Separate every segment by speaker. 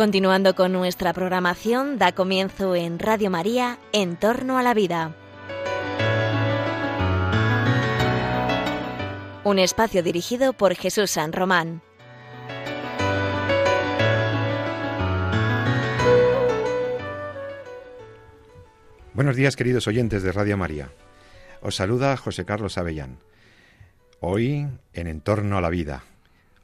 Speaker 1: Continuando con nuestra programación, da comienzo en Radio María, En torno a la vida. Un espacio dirigido por Jesús San Román.
Speaker 2: Buenos días queridos oyentes de Radio María. Os saluda José Carlos Avellán. Hoy en En torno a la vida.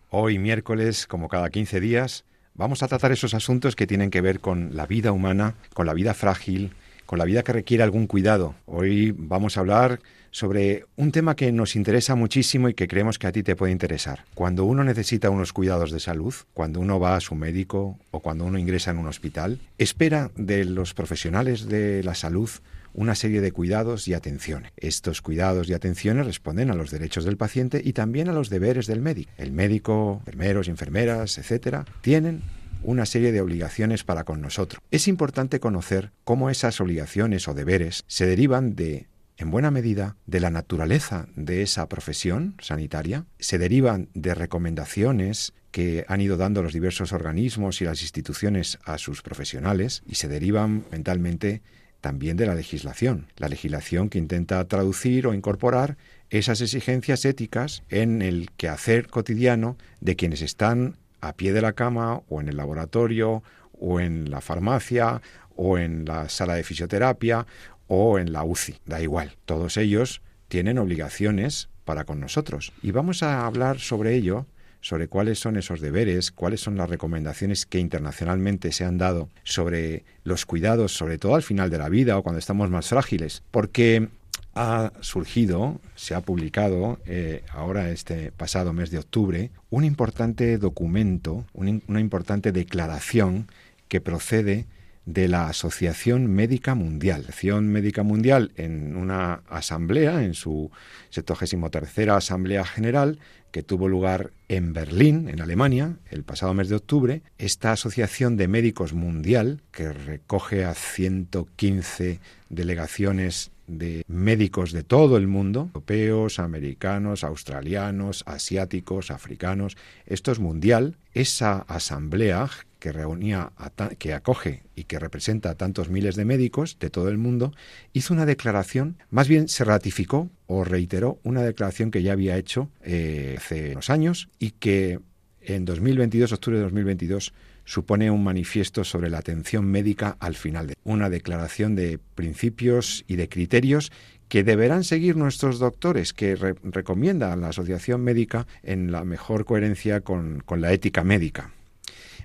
Speaker 2: Hoy miércoles, como cada 15 días, Vamos a tratar esos asuntos que tienen que ver con la vida humana, con la vida frágil, con la vida que requiere algún cuidado. Hoy vamos a hablar sobre un tema que nos interesa muchísimo y que creemos que a ti te puede interesar. Cuando uno necesita unos cuidados de salud, cuando uno va a su médico o cuando uno ingresa en un hospital, espera de los profesionales de la salud una serie de cuidados y atenciones. Estos cuidados y atenciones responden a los derechos del paciente y también a los deberes del médico. El médico, enfermeros enfermeras, etcétera, tienen una serie de obligaciones para con nosotros. Es importante conocer cómo esas obligaciones o deberes se derivan de en buena medida de la naturaleza de esa profesión sanitaria, se derivan de recomendaciones que han ido dando los diversos organismos y las instituciones a sus profesionales y se derivan mentalmente también de la legislación, la legislación que intenta traducir o incorporar esas exigencias éticas en el quehacer cotidiano de quienes están a pie de la cama o en el laboratorio o en la farmacia o en la sala de fisioterapia o en la UCI, da igual, todos ellos tienen obligaciones para con nosotros. Y vamos a hablar sobre ello sobre cuáles son esos deberes, cuáles son las recomendaciones que internacionalmente se han dado sobre los cuidados, sobre todo al final de la vida o cuando estamos más frágiles, porque ha surgido, se ha publicado eh, ahora este pasado mes de octubre, un importante documento, una importante declaración que procede de la Asociación Médica Mundial. Asociación Médica Mundial en una asamblea, en su 73 Asamblea General, que tuvo lugar en Berlín, en Alemania, el pasado mes de octubre, esta Asociación de Médicos Mundial, que recoge a 115 delegaciones de médicos de todo el mundo, europeos, americanos, australianos, asiáticos, africanos, esto es mundial, esa asamblea que reunía, que acoge y que representa a tantos miles de médicos de todo el mundo, hizo una declaración, más bien se ratificó o reiteró una declaración que ya había hecho eh, hace unos años y que en 2022, octubre de 2022, supone un manifiesto sobre la atención médica al final de una declaración de principios y de criterios que deberán seguir nuestros doctores, que recomienda a la Asociación Médica en la mejor coherencia con, con la ética médica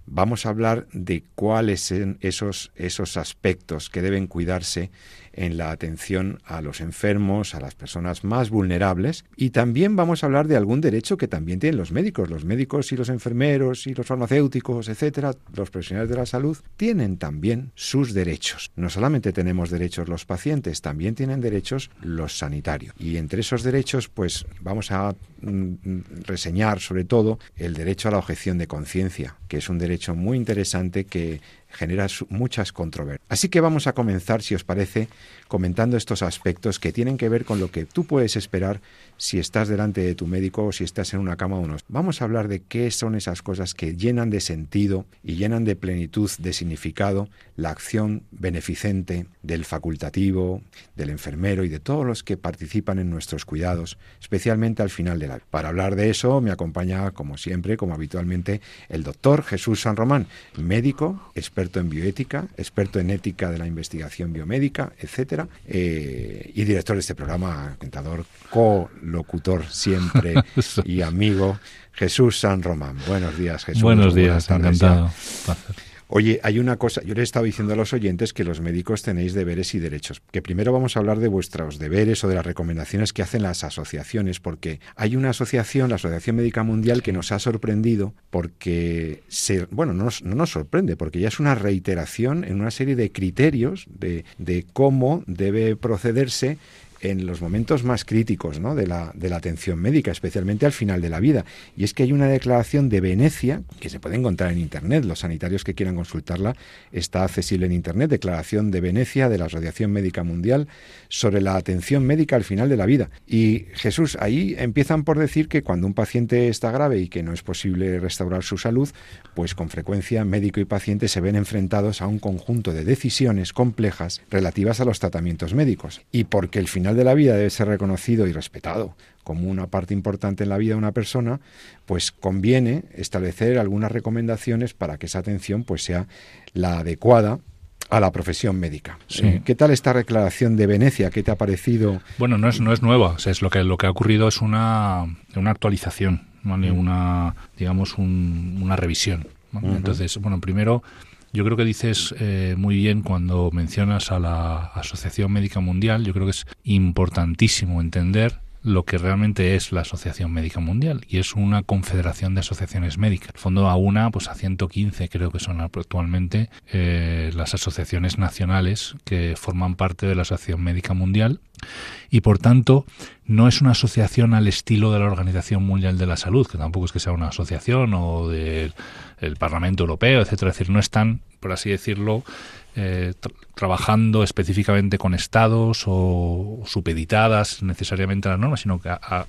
Speaker 2: vamos a hablar de cuáles son esos, esos aspectos que deben cuidarse en la atención a los enfermos, a las personas más vulnerables y también vamos a hablar de algún derecho que también tienen los médicos. Los médicos y los enfermeros y los farmacéuticos, etcétera, los profesionales de la salud tienen también sus derechos. No solamente tenemos derechos los pacientes, también tienen derechos los sanitarios. Y entre esos derechos, pues vamos a mm, reseñar sobre todo el derecho a la objeción de conciencia, que es un derecho muy interesante que genera muchas controversias. Así que vamos a comenzar, si os parece, comentando estos aspectos que tienen que ver con lo que tú puedes esperar si estás delante de tu médico o si estás en una cama o no. Vamos a hablar de qué son esas cosas que llenan de sentido y llenan de plenitud, de significado, la acción beneficente del facultativo, del enfermero y de todos los que participan en nuestros cuidados, especialmente al final de la Para hablar de eso me acompaña, como siempre, como habitualmente, el doctor Jesús San Román, médico, experto experto en bioética, experto en ética de la investigación biomédica, etcétera, eh, y director de este programa, contador, colocutor siempre y amigo, Jesús San Román. Buenos días, Jesús.
Speaker 3: Buenos días, encantado.
Speaker 2: Oye, hay una cosa, yo les he estado diciendo a los oyentes que los médicos tenéis deberes y derechos. Que primero vamos a hablar de vuestros deberes o de las recomendaciones que hacen las asociaciones, porque hay una asociación, la Asociación Médica Mundial, que nos ha sorprendido porque, se, bueno, no nos, no nos sorprende, porque ya es una reiteración en una serie de criterios de, de cómo debe procederse en los momentos más críticos de, la, de la atención médica, especialmente al final de la vida. Y es que hay una declaración de Venecia que se puede encontrar en Internet. Los sanitarios que quieran consultarla está accesible en Internet. Declaración de Venecia de la Asociación Médica Mundial sobre la atención médica al final de la vida. Y Jesús, ahí empiezan por decir que cuando un paciente está grave y que no es posible restaurar su salud, pues con frecuencia médico y paciente se ven enfrentados a un conjunto de decisiones complejas relativas a los tratamientos médicos. Y porque el final de la vida debe ser reconocido y respetado como una parte importante en la vida de una persona, pues conviene establecer algunas recomendaciones para que esa atención pues sea la adecuada a la profesión médica. Eh, ¿Qué tal esta declaración de Venecia? ¿Qué te ha parecido?
Speaker 3: Bueno, no es, no es nueva. es lo, que, lo que ha ocurrido es una, una actualización, ¿vale? Mm. una, digamos, una revisión. Entonces, bueno, primero, yo creo que dices eh, muy bien cuando mencionas a la Asociación Médica Mundial. Yo creo que es importantísimo entender lo que realmente es la Asociación Médica Mundial y es una confederación de asociaciones médicas. En fondo a una, pues a 115 creo que son actualmente eh, las asociaciones nacionales que forman parte de la Asociación Médica Mundial y por tanto no es una asociación al estilo de la Organización Mundial de la Salud, que tampoco es que sea una asociación o del Parlamento Europeo, etcétera. Es decir, no están, por así decirlo, eh, trabajando específicamente con estados o supeditadas necesariamente a las normas, sino que a,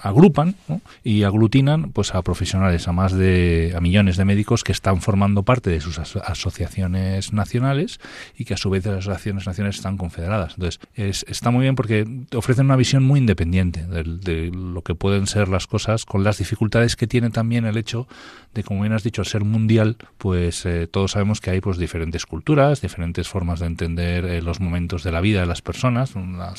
Speaker 3: agrupan y aglutinan pues a profesionales, a más de a millones de médicos que están formando parte de sus asociaciones nacionales y que a su vez las asociaciones nacionales están confederadas. Entonces, está muy bien porque ofrecen una visión muy independiente de, lo que pueden ser las cosas con las dificultades que tiene también el hecho de, como bien has dicho, al ser mundial, pues eh, todos sabemos que hay pues diferentes culturas, diferentes formas de entender eh, los momentos de la vida de las personas.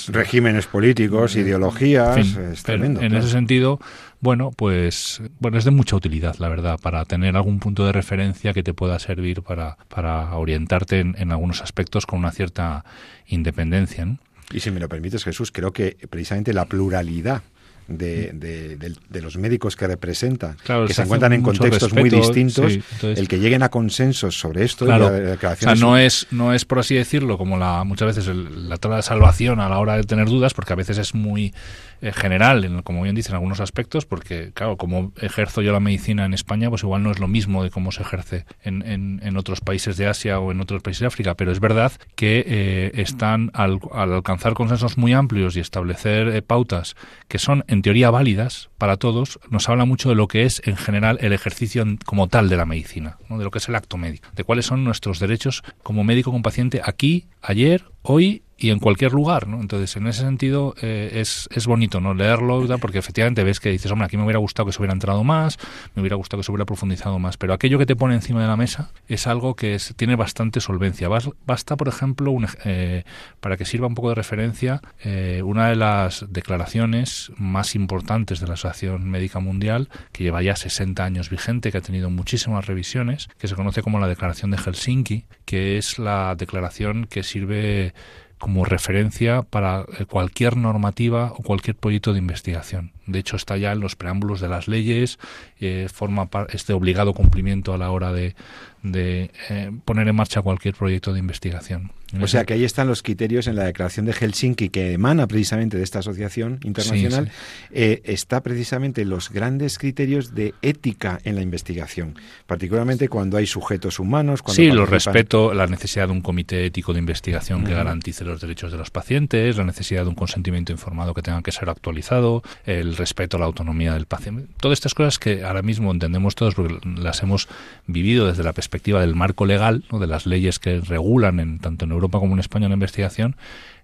Speaker 2: Regímenes políticos, ideologías
Speaker 3: en ese sentido, bueno, pues bueno, es de mucha utilidad, la verdad, para tener algún punto de referencia que te pueda servir para, para orientarte en, algunos aspectos con una cierta independencia.
Speaker 2: Y si me lo permites, Jesús, creo que precisamente la pluralidad de, de, los médicos que representan, que se, encuentran en contextos muy distintos, el que lleguen a consensos sobre esto.
Speaker 3: Claro, o sea, no es, no es, por así decirlo, como la muchas veces la tabla de salvación a la hora de tener dudas, porque a veces es muy eh, general, en, como bien dicen, en algunos aspectos, porque, claro, como ejerzo yo la medicina en España, pues igual no es lo mismo de cómo se ejerce en, en, otros países de Asia o en otros países de África, pero es verdad que eh, están al, alcanzar consensos muy amplios y establecer eh, pautas que son, en teoría, válidas para todos, nos habla mucho de lo que es, en general, el ejercicio como tal de la medicina, de lo que es el acto médico, de cuáles son nuestros derechos como médico con paciente aquí, ayer, hoy y en cualquier lugar, ¿no? Entonces, en ese sentido, eh, es, es bonito, ¿no? Leerlo, porque efectivamente ves que dices, hombre, aquí me hubiera gustado que se hubiera entrado más, me hubiera gustado que se hubiera profundizado más, pero aquello que te pone encima de la mesa es algo que tiene bastante solvencia. Basta, por ejemplo, eh, para que sirva un poco de referencia, eh, una de las declaraciones más importantes de la Asociación Médica Mundial, que lleva ya 60 años vigente, que ha tenido muchísimas revisiones, que se conoce como la Declaración de Helsinki, que es la declaración que sirve como referencia para cualquier normativa o cualquier proyecto de investigación. De hecho, está ya en los preámbulos de las leyes, eh, forma este obligado cumplimiento a la hora de, de eh, poner en marcha cualquier proyecto de investigación.
Speaker 2: O sea que ahí están los criterios en la declaración de Helsinki que emana precisamente de esta asociación internacional. Eh, está precisamente los grandes criterios de ética en la investigación, particularmente cuando hay sujetos humanos. Cuando
Speaker 3: sí, lo respeto, la necesidad de un comité ético de investigación que garantice los derechos de los pacientes, la necesidad de un consentimiento informado que tenga que ser actualizado, el respeto a la autonomía del paciente. Todas estas cosas que ahora mismo entendemos todos porque las hemos vivido desde la perspectiva del marco legal, de las leyes que regulan en, tanto en Europa como en España la investigación,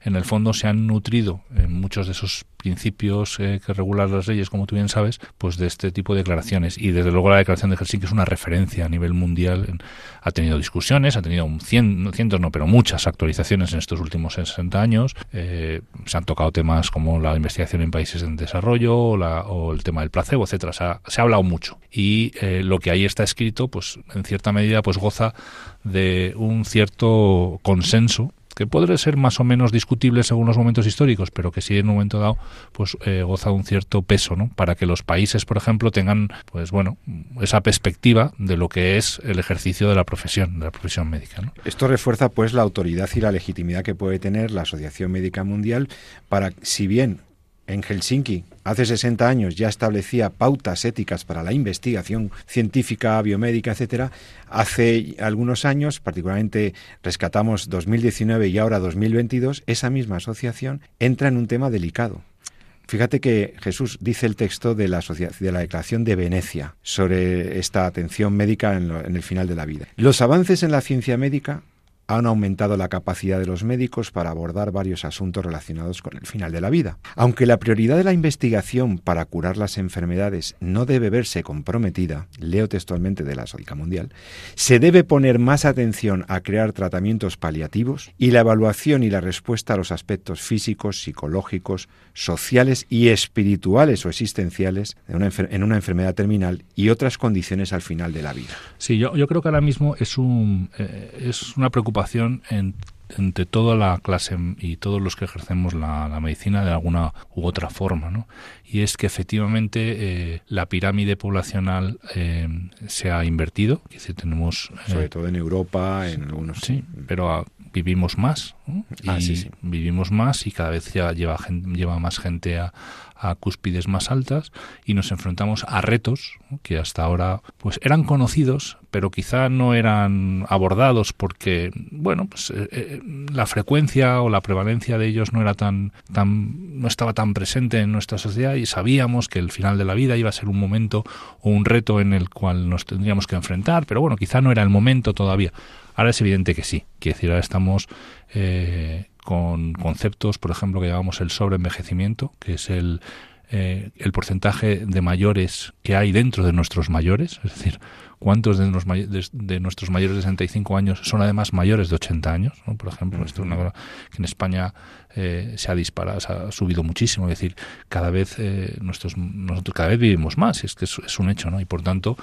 Speaker 3: en el fondo se han nutrido en muchos de esos principios eh, que regulan las leyes, como tú bien sabes, pues de este tipo de declaraciones. Y desde luego la declaración de Helsinki es una referencia a nivel mundial. Ha tenido discusiones, ha tenido cien, cientos, no, pero muchas actualizaciones en estos últimos 60 años. Eh, se han tocado temas como la investigación en países en desarrollo o, el tema del placebo, etcétera. Se ha, se ha hablado mucho. Y eh, lo que ahí está escrito, pues en cierta medida, pues goza de un cierto consenso que puede ser más o menos discutible según los momentos históricos, pero que sí en un momento dado pues eh, goza un cierto peso, ¿no? Para que los países, por ejemplo, tengan pues bueno, esa perspectiva de lo que es el ejercicio de la profesión, de la profesión médica.
Speaker 2: Esto refuerza pues la autoridad y la legitimidad que puede tener la Asociación Médica Mundial para si bien en Helsinki hace 60 años ya establecía pautas éticas para la investigación científica, biomédica, etcétera. Hace algunos años, particularmente rescatamos 2019 y ahora 2022, esa misma asociación entra en un tema delicado. Fíjate que Jesús dice el texto de la, de la Declaración de Venecia sobre esta atención médica en, en el final de la vida. Los avances en la ciencia médica han aumentado la capacidad de los médicos para abordar varios asuntos relacionados con el final de la vida. Aunque la prioridad de la investigación para curar las enfermedades no debe verse comprometida, leo textualmente de la Sólica Mundial, se debe poner más atención a crear tratamientos paliativos y la evaluación y la respuesta a los aspectos físicos, psicológicos, sociales y espirituales o existenciales en una enfermedad terminal y otras condiciones al final de la vida.
Speaker 3: Sí, yo, creo que ahora mismo es, eh, es una preocupación entre toda la clase y todos los que ejercemos la, medicina de alguna u otra forma, ¿no? Y es que efectivamente eh, la pirámide poblacional eh, se ha invertido, que tenemos
Speaker 2: eh, sobre todo en Europa, en algunos
Speaker 3: sí, pero vivimos más
Speaker 2: ah,
Speaker 3: y vivimos más y cada vez ya lleva lleva más gente a, a cúspides más altas y nos enfrentamos a retos que hasta ahora pues eran conocidos pero quizá no eran abordados porque bueno pues eh, eh, la frecuencia o la prevalencia de ellos no era tan tan no estaba tan presente en nuestra sociedad y sabíamos que el final de la vida iba a ser un momento o un reto en el cual nos tendríamos que enfrentar pero bueno quizá no era el momento todavía ahora es evidente que sí. Quiere decir ahora estamos eh, con conceptos, por ejemplo, que llamamos el sobreenvejecimiento, que es el, eh, el porcentaje de mayores que hay dentro de nuestros mayores, es decir, cuántos de, de, nuestros mayores de 65 años son además mayores de 80 años, por ejemplo, esto es una cosa que en España eh, se ha disparado, se ha subido muchísimo, es decir, cada vez eh, nuestros, nosotros cada vez vivimos más, es que es, es un hecho, ¿no? Y por tanto,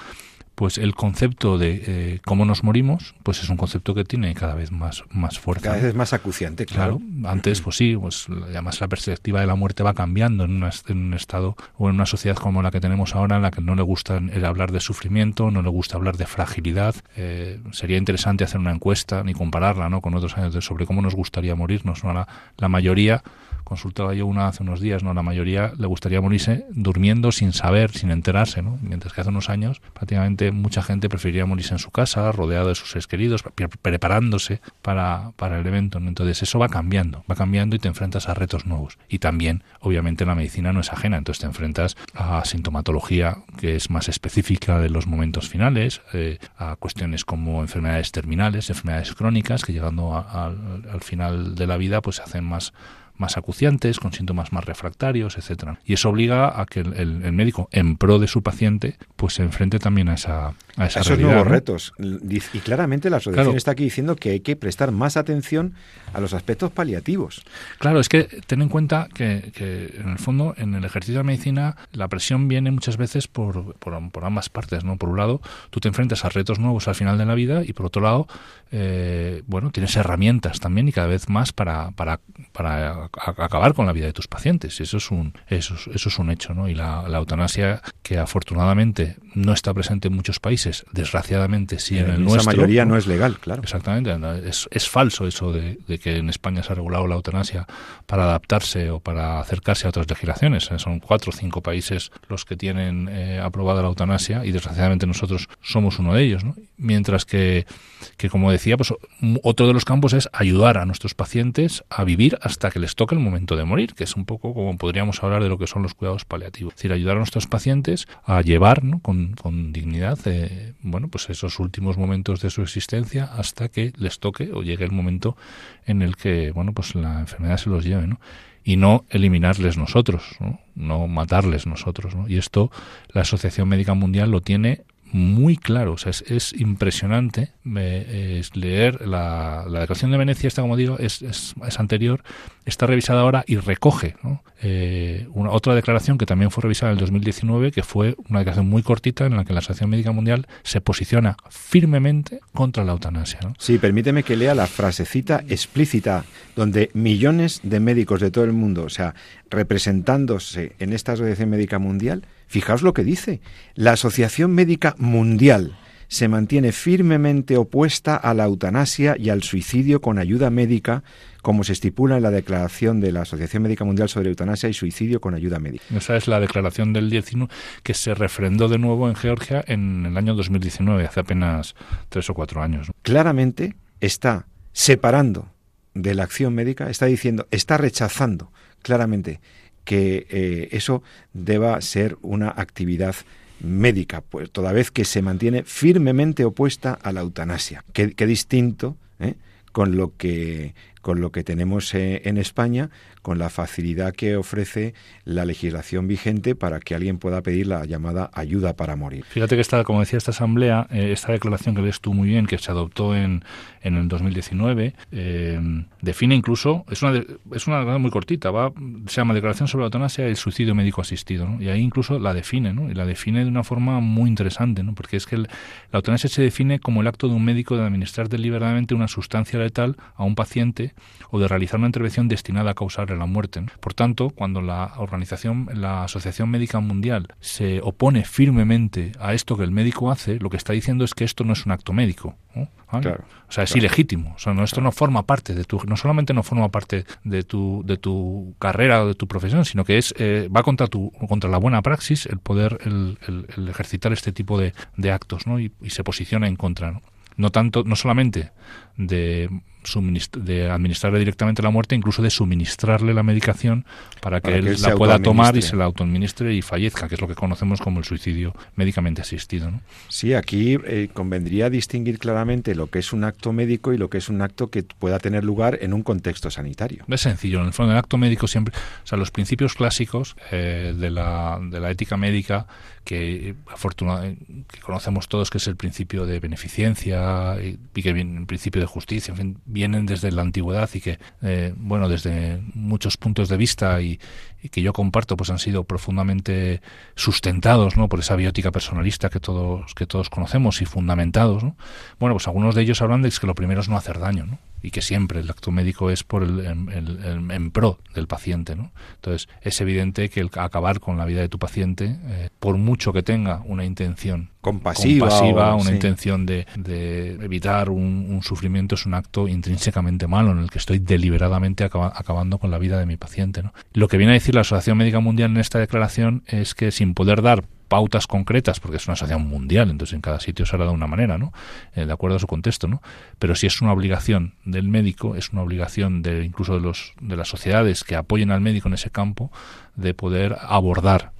Speaker 3: pues el concepto de eh, cómo nos morimos, pues es un concepto que tiene cada vez más, más fuerza.
Speaker 2: Cada vez es más acuciante, claro.
Speaker 3: Antes, pues sí, pues además la perspectiva de la muerte va cambiando en, un estado o en una sociedad como la que tenemos ahora, en la que no le gusta hablar de sufrimiento, no le gusta hablar de fragilidad. Eh, sería interesante hacer una encuesta ni compararla ¿no? con otros años de, sobre cómo nos gustaría morirnos. ¿no? La, la mayoría consultaba yo una hace unos días, ¿no? La mayoría le gustaría morirse durmiendo sin saber, sin enterarse, ¿no? Mientras que hace unos años prácticamente mucha gente preferiría morirse en su casa, rodeado de sus seres queridos, preparándose para, para el evento. Entonces eso va cambiando, va cambiando y te enfrentas a retos nuevos. Y también, obviamente, la medicina no es ajena, entonces te enfrentas a sintomatología que es más específica de los momentos finales, eh, a cuestiones como enfermedades terminales, enfermedades crónicas, que llegando al final de la vida pues se hacen más más acuciantes, con síntomas más refractarios, etcétera. Y eso obliga a que el, médico, en pro de su paciente, pues se enfrente también a esa, a esa
Speaker 2: Esos nuevos retos. Y claramente la asociación está aquí diciendo que hay que prestar más atención a los aspectos paliativos.
Speaker 3: Claro, es que ten en cuenta que, que en el fondo, en el ejercicio de medicina, la presión viene muchas veces por, por, ambas partes, ¿no? Por un lado, tú te enfrentas a retos nuevos al final de la vida y por otro lado, eh, bueno, tienes herramientas también y cada vez más para, para, para acabar con la vida de tus pacientes. Eso es un, eso, eso es un hecho, ¿no? Y la, eutanasia, que afortunadamente no está presente en muchos países, desgraciadamente sí en, el nuestro.
Speaker 2: La mayoría ¿no? es legal, claro.
Speaker 3: Exactamente. Es, es falso eso de, que en España se ha regulado la eutanasia para adaptarse o para acercarse a otras legislaciones. Son cuatro o cinco países los que tienen eh, aprobada la eutanasia y desgraciadamente nosotros somos uno de ellos, ¿no? Mientras que, que, como decía, pues otro de los campos es ayudar a nuestros pacientes a vivir hasta que les toca el momento de morir, que es un poco como podríamos hablar de lo que son los cuidados paliativos. Es decir, ayudar a nuestros pacientes a llevar ¿no? con, con, dignidad eh, bueno, pues esos últimos momentos de su existencia hasta que les toque o llegue el momento en el que bueno, pues la enfermedad se los lleve. ¿no? y no eliminarles nosotros, ¿no? no matarles nosotros. ¿no? Y esto la Asociación Médica Mundial lo tiene muy claro. Sea, es, impresionante es leer la, la, Declaración de Venecia, esta como digo, es, es, anterior está revisada ahora y recoge eh, una, otra declaración que también fue revisada en el 2019, que fue una declaración muy cortita en la que la Asociación Médica Mundial se posiciona firmemente contra la eutanasia.
Speaker 2: Sí, permíteme que lea la frasecita explícita, donde millones de médicos de todo el mundo, o sea, representándose en esta Asociación Médica Mundial, fijaos lo que dice, la Asociación Médica Mundial se mantiene firmemente opuesta a la eutanasia y al suicidio con ayuda médica, como se estipula en la declaración de la Asociación Médica Mundial sobre Eutanasia y Suicidio con Ayuda Médica.
Speaker 3: Esa es la declaración del 19 que se refrendó de nuevo en Georgia en el año 2019, hace apenas tres o cuatro años.
Speaker 2: Claramente está separando de la acción médica, está diciendo, está rechazando claramente que eh, eso deba ser una actividad médica, pues toda vez que se mantiene firmemente opuesta a la eutanasia. Qué, distinto ¿eh? con lo que con lo que tenemos eh, en España, con la facilidad que ofrece la legislación vigente para que alguien pueda pedir la llamada ayuda para morir.
Speaker 3: Fíjate que esta, como decía esta asamblea, eh, esta declaración que ves tú muy bien, que se adoptó en, en el 2019, eh, define incluso, es una, es una muy cortita, va, se llama Declaración sobre la eutanasia y el suicidio médico asistido, y ahí incluso la define, ¿no? y la define de una forma muy interesante, ¿no? porque es que la eutanasia se define como el acto de un médico de administrar deliberadamente una sustancia letal a un paciente o de realizar una intervención destinada a causar la muerte. Por tanto, cuando la organización, la Asociación Médica Mundial se opone firmemente a esto que el médico hace, lo que está diciendo es que esto no es un acto médico. o sea, es ilegítimo. O sea, no, esto no forma parte de tu, no solamente no forma parte de tu, de tu carrera o de tu profesión, sino que es eh, va contra tu, contra la buena praxis el poder, el, ejercitar este tipo de, actos, ¿no? Y, y, se posiciona en contra, ¿no? No tanto, no solamente de de administrarle directamente la muerte, incluso de suministrarle la medicación para que él, la pueda tomar y se la autoadministre y fallezca, que es lo que conocemos como el suicidio médicamente asistido. ¿no?
Speaker 2: Sí, aquí eh, convendría distinguir claramente lo que es un acto médico y lo que es un acto que pueda tener lugar en un contexto sanitario.
Speaker 3: Es sencillo, en el fondo el acto médico siempre, o sea, los principios clásicos eh, de, la, de la ética médica que afortunadamente que conocemos todos que es el principio de beneficencia y, que el principio de justicia, vienen desde la antigüedad y que, eh, bueno, desde muchos puntos de vista y, que yo comparto, pues han sido profundamente sustentados, ¿no? Por esa biótica personalista que todos, que todos conocemos y fundamentados, ¿no? Bueno, pues algunos de ellos hablan de que lo primero es no hacer daño, ¿no? Y que siempre el acto médico es por el, en, pro del paciente. ¿no? Entonces, es evidente que el acabar con la vida de tu paciente, eh, por mucho que tenga una intención
Speaker 2: compasiva,
Speaker 3: una intención de, evitar un, sufrimiento, es un acto intrínsecamente malo en el que estoy deliberadamente acabando con la vida de mi paciente. ¿no? Lo que viene a decir la Asociación Médica Mundial en esta declaración es que sin poder dar pautas concretas, porque es una asociación mundial, entonces en cada sitio se hará de una manera, ¿no? Eh, de acuerdo a su contexto, ¿no? Pero si es una obligación del médico, es una obligación de incluso de los de las sociedades que apoyen al médico en ese campo de poder abordar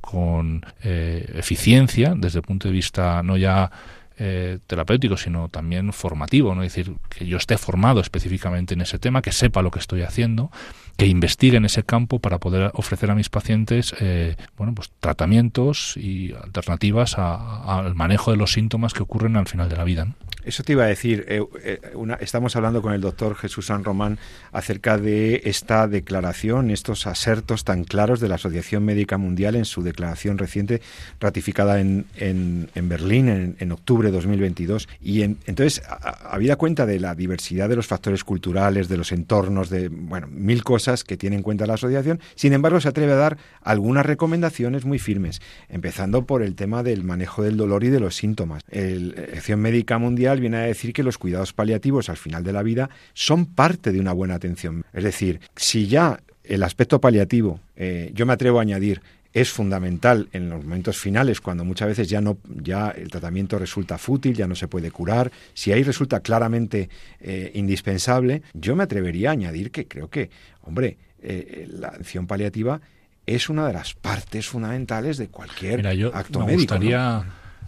Speaker 3: con eh, eficiencia desde el punto de vista no ya eh, terapéutico, sino también formativo, ¿no? Es decir, que yo esté formado específicamente en ese tema, que sepa lo que estoy haciendo, que investigue en ese campo para poder ofrecer a mis pacientes, eh, bueno, pues tratamientos y alternativas al manejo de los síntomas que ocurren al final de la vida.
Speaker 2: Eso te iba a decir. Eh, eh, estamos hablando con el doctor Jesús San Román acerca de esta declaración, estos asertos tan claros de la Asociación Médica Mundial en su declaración reciente ratificada en, en, Berlín en, octubre de 2022. Y entonces, habida cuenta de la diversidad de los factores culturales, de los entornos, de bueno, mil cosas que tiene en cuenta la asociación, sin embargo, se atreve a dar algunas recomendaciones muy firmes, empezando por el tema del manejo del dolor y de los síntomas. La Asociación Médica Mundial viene a decir que los cuidados paliativos al final de la vida son parte de una buena atención. Es decir, si ya el aspecto paliativo, eh, yo me atrevo a añadir, es fundamental en los momentos finales cuando muchas veces ya no ya el tratamiento resulta fútil ya no se puede curar si ahí resulta claramente eh, indispensable yo me atrevería a añadir que creo que hombre eh, la atención paliativa es una de las partes fundamentales de cualquier
Speaker 3: Mira, yo
Speaker 2: acto
Speaker 3: me gustaría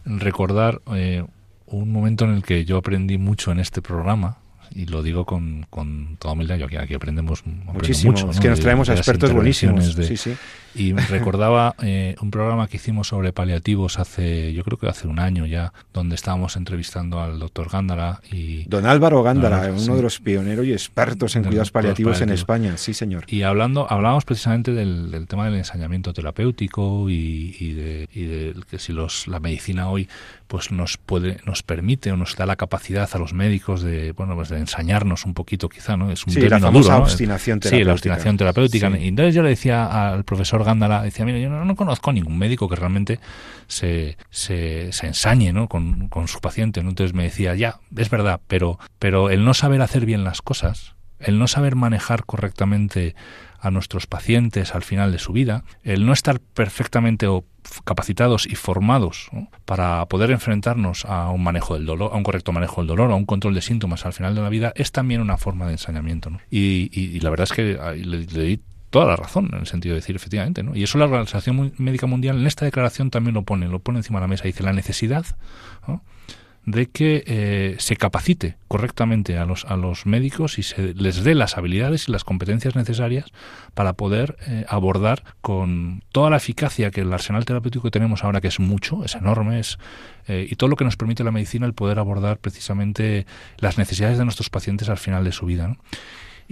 Speaker 3: recordar un momento en el que yo aprendí mucho en este programa, y lo digo con, con toda humildad, yo aquí, aquí aprendemos
Speaker 2: muchísimo.
Speaker 3: Mucho,
Speaker 2: Es que nos traemos a expertos buenísimos.
Speaker 3: de-
Speaker 2: Sí, sí.
Speaker 3: Y recordaba eh, un programa que hicimos sobre paliativos hace, yo creo que hace un año ya, donde estábamos entrevistando al doctor Gándara y,
Speaker 2: Don Álvaro Gándara, uno
Speaker 3: sí.
Speaker 2: de los pioneros y expertos en cuidados paliativos en. España. Sí, señor.
Speaker 3: y hablando, hablábamos precisamente del, del tema del ensañamiento terapéutico y, y de, y de que si los, la medicina hoy pues nos puede, nos permite o nos da la capacidad a los médicos de, bueno, pues de ensañarnos un poquito quizá, ¿no? Es un
Speaker 2: Sí, la
Speaker 3: término
Speaker 2: famosa
Speaker 3: duro, ¿no?
Speaker 2: obstinación
Speaker 3: Sí,
Speaker 2: terapéutica.
Speaker 3: la obstinación terapéutica.
Speaker 2: Sí.
Speaker 3: Y entonces yo le decía al profesor Gándara, decía, mira, yo no, no conozco ningún médico que realmente se, se, ensañe ¿no? con, con su paciente. Entonces me decía, ya, es verdad, pero, pero el no saber hacer bien las cosas, el no saber manejar correctamente a nuestros pacientes al final de su vida, el no estar perfectamente capacitados y formados para poder enfrentarnos a un manejo del dolor, a un correcto manejo del dolor, a un control de síntomas al final de la vida, es también una forma de ensañamiento. ¿no? Y, la verdad es que ahí le, le di toda la razón en el sentido de decir efectivamente, ¿no? Y eso la Organización Médica Mundial en esta declaración también lo pone, lo pone encima de la mesa, dice la necesidad de que eh, se capacite correctamente a los, a los médicos y se les dé las habilidades y las competencias necesarias para poder eh, abordar con toda la eficacia que el arsenal terapéutico que tenemos ahora, que es mucho, es enorme, es, eh, y todo lo que nos permite la medicina el poder abordar precisamente las necesidades de nuestros pacientes al final de su vida. ¿no?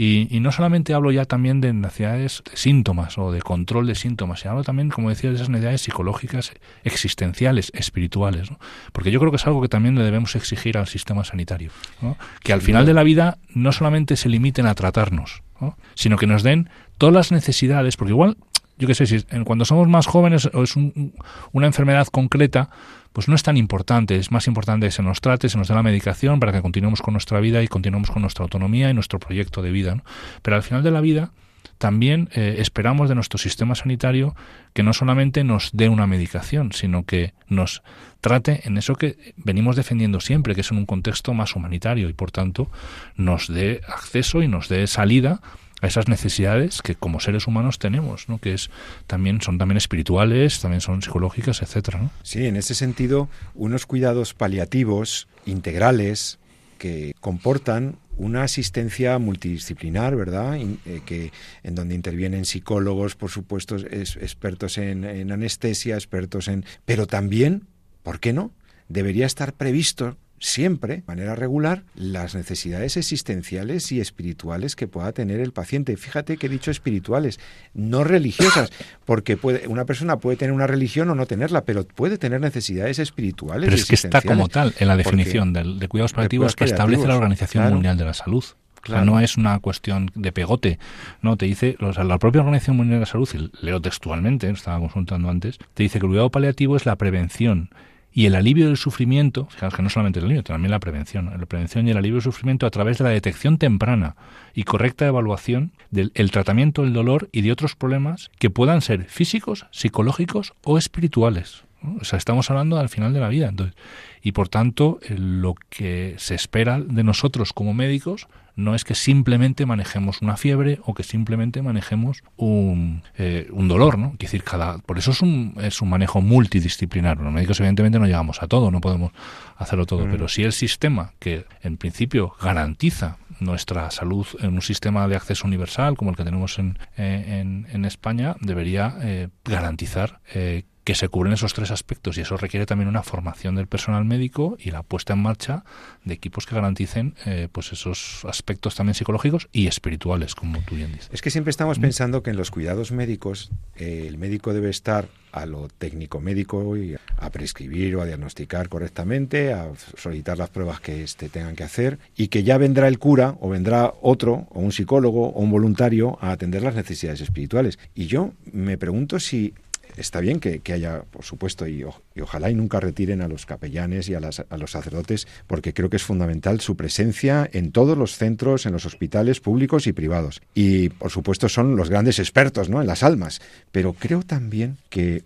Speaker 3: Y, y no solamente hablo ya también de necesidades de síntomas o de control de síntomas, sino hablo también, como decía, de esas necesidades psicológicas, existenciales, espirituales. ¿no? Porque yo creo que es algo que también le debemos exigir al sistema sanitario. ¿no? Que al final de la vida no solamente se limiten a tratarnos, ¿no? sino que nos den todas las necesidades, porque igual, yo qué sé, si cuando somos más jóvenes o es un- una enfermedad concreta, pues no es tan importante, es más importante que se nos trate, se nos dé la medicación para que continuemos con nuestra vida y continuemos con nuestra autonomía y nuestro proyecto de vida. Pero al final de la vida también eh, esperamos de nuestro sistema sanitario que no solamente nos dé una medicación, sino que nos trate en eso que venimos defendiendo siempre, que es en un contexto más humanitario y por tanto nos dé acceso y nos dé salida a esas necesidades que como seres humanos tenemos, ¿no? que es también son también espirituales, también son psicológicas, etcétera, ¿no?
Speaker 2: Sí, en ese sentido, unos cuidados paliativos integrales que comportan una asistencia multidisciplinar, ¿verdad? Eh, que en donde intervienen psicólogos, por supuesto, es- expertos en anestesia, expertos en, pero también, ¿por qué no? Debería estar previsto siempre, de manera regular, las necesidades existenciales y espirituales que pueda tener el paciente. Fíjate que he dicho espirituales, no religiosas, porque puede, una persona puede tener una religión o no tenerla, pero puede tener necesidades espirituales.
Speaker 3: Pero es que está como tal en la definición del- de, cuidados paliativos que establece la Organización
Speaker 2: claro.
Speaker 3: Mundial de la Salud. O sea, no es una cuestión de pegote. No, te dice, o sea, la propia Organización Mundial de la Salud, y leo textualmente, estaba consultando antes, te dice que el cuidado paliativo es la prevención y el alivio del sufrimiento, fijaos que no solamente el alivio, también la prevención, la prevención y el alivio del sufrimiento a través de la detección temprana y correcta evaluación del el tratamiento del dolor y de otros problemas que puedan ser físicos, psicológicos o espirituales. O sea, estamos hablando al final de la vida. Entonces, y por tanto, eh, lo que se espera de nosotros como médicos no es que simplemente manejemos una fiebre o que simplemente manejemos un, eh, un dolor, ¿no? Quiere decir, cada, por eso es un, es un manejo multidisciplinar. Los médicos, evidentemente, no llegamos a todo, no podemos hacerlo todo,
Speaker 2: Mm.
Speaker 3: pero sí el sistema que, en principio, garantiza nuestra salud en un sistema de acceso universal como el que tenemos en, eh, en, en España debería eh, garantizar eh, que se cubren esos tres aspectos y eso requiere también una formación del personal médico y la puesta en marcha de equipos que garanticen eh, pues esos aspectos también psicológicos y espirituales como tú bien dices.
Speaker 2: Es que siempre estamos
Speaker 3: Mm.
Speaker 2: pensando que en los cuidados médicos eh, el médico debe estar a lo técnico médico y a prescribir o a diagnosticar correctamente, a solicitar las pruebas que este tengan que hacer y que ya vendrá el cura o vendrá otro o un psicólogo o un voluntario a atender las necesidades espirituales. Y yo me pregunto si está bien que, que haya, por supuesto, y, y ojalá y nunca retiren a los capellanes y a, las- a los sacerdotes, porque creo que es fundamental su presencia en todos los centros, en los hospitales públicos y privados. Y, por supuesto, son los grandes expertos ¿no? en las almas. Pero creo también que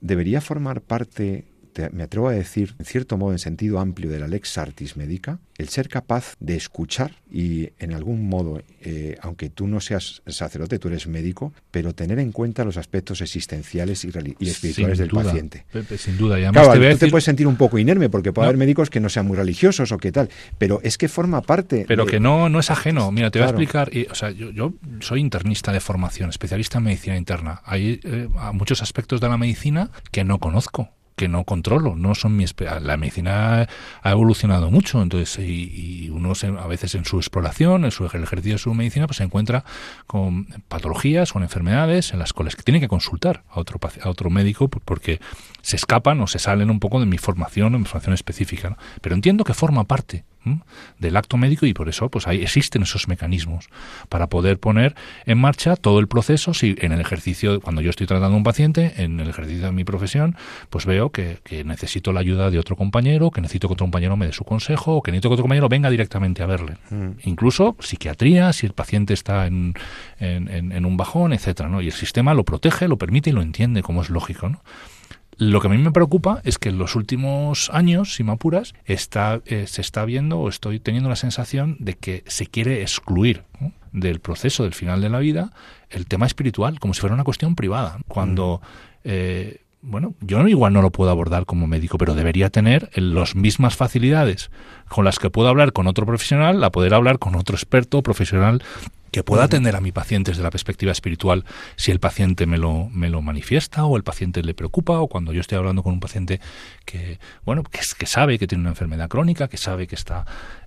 Speaker 2: debería formar parte me atrevo a decir, en cierto modo, en sentido amplio de la lex artis medica, el ser capaz de escuchar y en algún modo, eh, aunque tú no seas sacerdote, tú eres médico, pero tener en cuenta los aspectos existenciales y, espirituales del paciente.
Speaker 3: sin duda, y
Speaker 2: claro, te te puedes sentir un poco inerme porque puede haber médicos que no sean muy religiosos o qué tal, pero es que forma parte.
Speaker 3: Pero que no, no es ajeno. Mira, te voy a explicar. o sea, yo, soy internista de formación, especialista en medicina interna. Hay eh, muchos aspectos de la medicina que no conozco que no controlo, no son mi la medicina ha evolucionado mucho, entonces y, uno a veces en su exploración, en su ejercicio de su medicina, pues se encuentra con patologías, con enfermedades en las cuales tiene que consultar a otro a otro médico porque se escapan o se salen un poco de mi formación, de mi formación específica, pero entiendo que forma parte del acto médico y por eso pues ahí existen esos mecanismos para poder poner en marcha todo el proceso si en el ejercicio cuando yo estoy tratando a un paciente en el ejercicio de mi profesión pues veo que, necesito la ayuda de otro compañero que necesito que otro compañero me dé su consejo o que necesito que otro compañero venga directamente a verle mm. incluso psiquiatría si el paciente está en, en, un bajón etcétera ¿no? y el sistema lo protege lo permite y lo entiende como es lógico ¿no? Lo que a mí me preocupa es que en los últimos años, si me apuras, está, eh, se está viendo o estoy teniendo la sensación de que se quiere excluir del proceso del final de la vida el tema espiritual, como si fuera una cuestión privada. Cuando, eh, bueno, yo igual no lo puedo abordar como médico, pero debería tener las mismas facilidades con las que puedo hablar con otro profesional, a poder hablar con otro experto profesional que pueda atender a mi paciente desde la perspectiva espiritual si el paciente me lo, me lo manifiesta o el paciente le preocupa o cuando yo estoy hablando con un paciente que, bueno, que, que sabe que tiene una enfermedad crónica, que sabe que está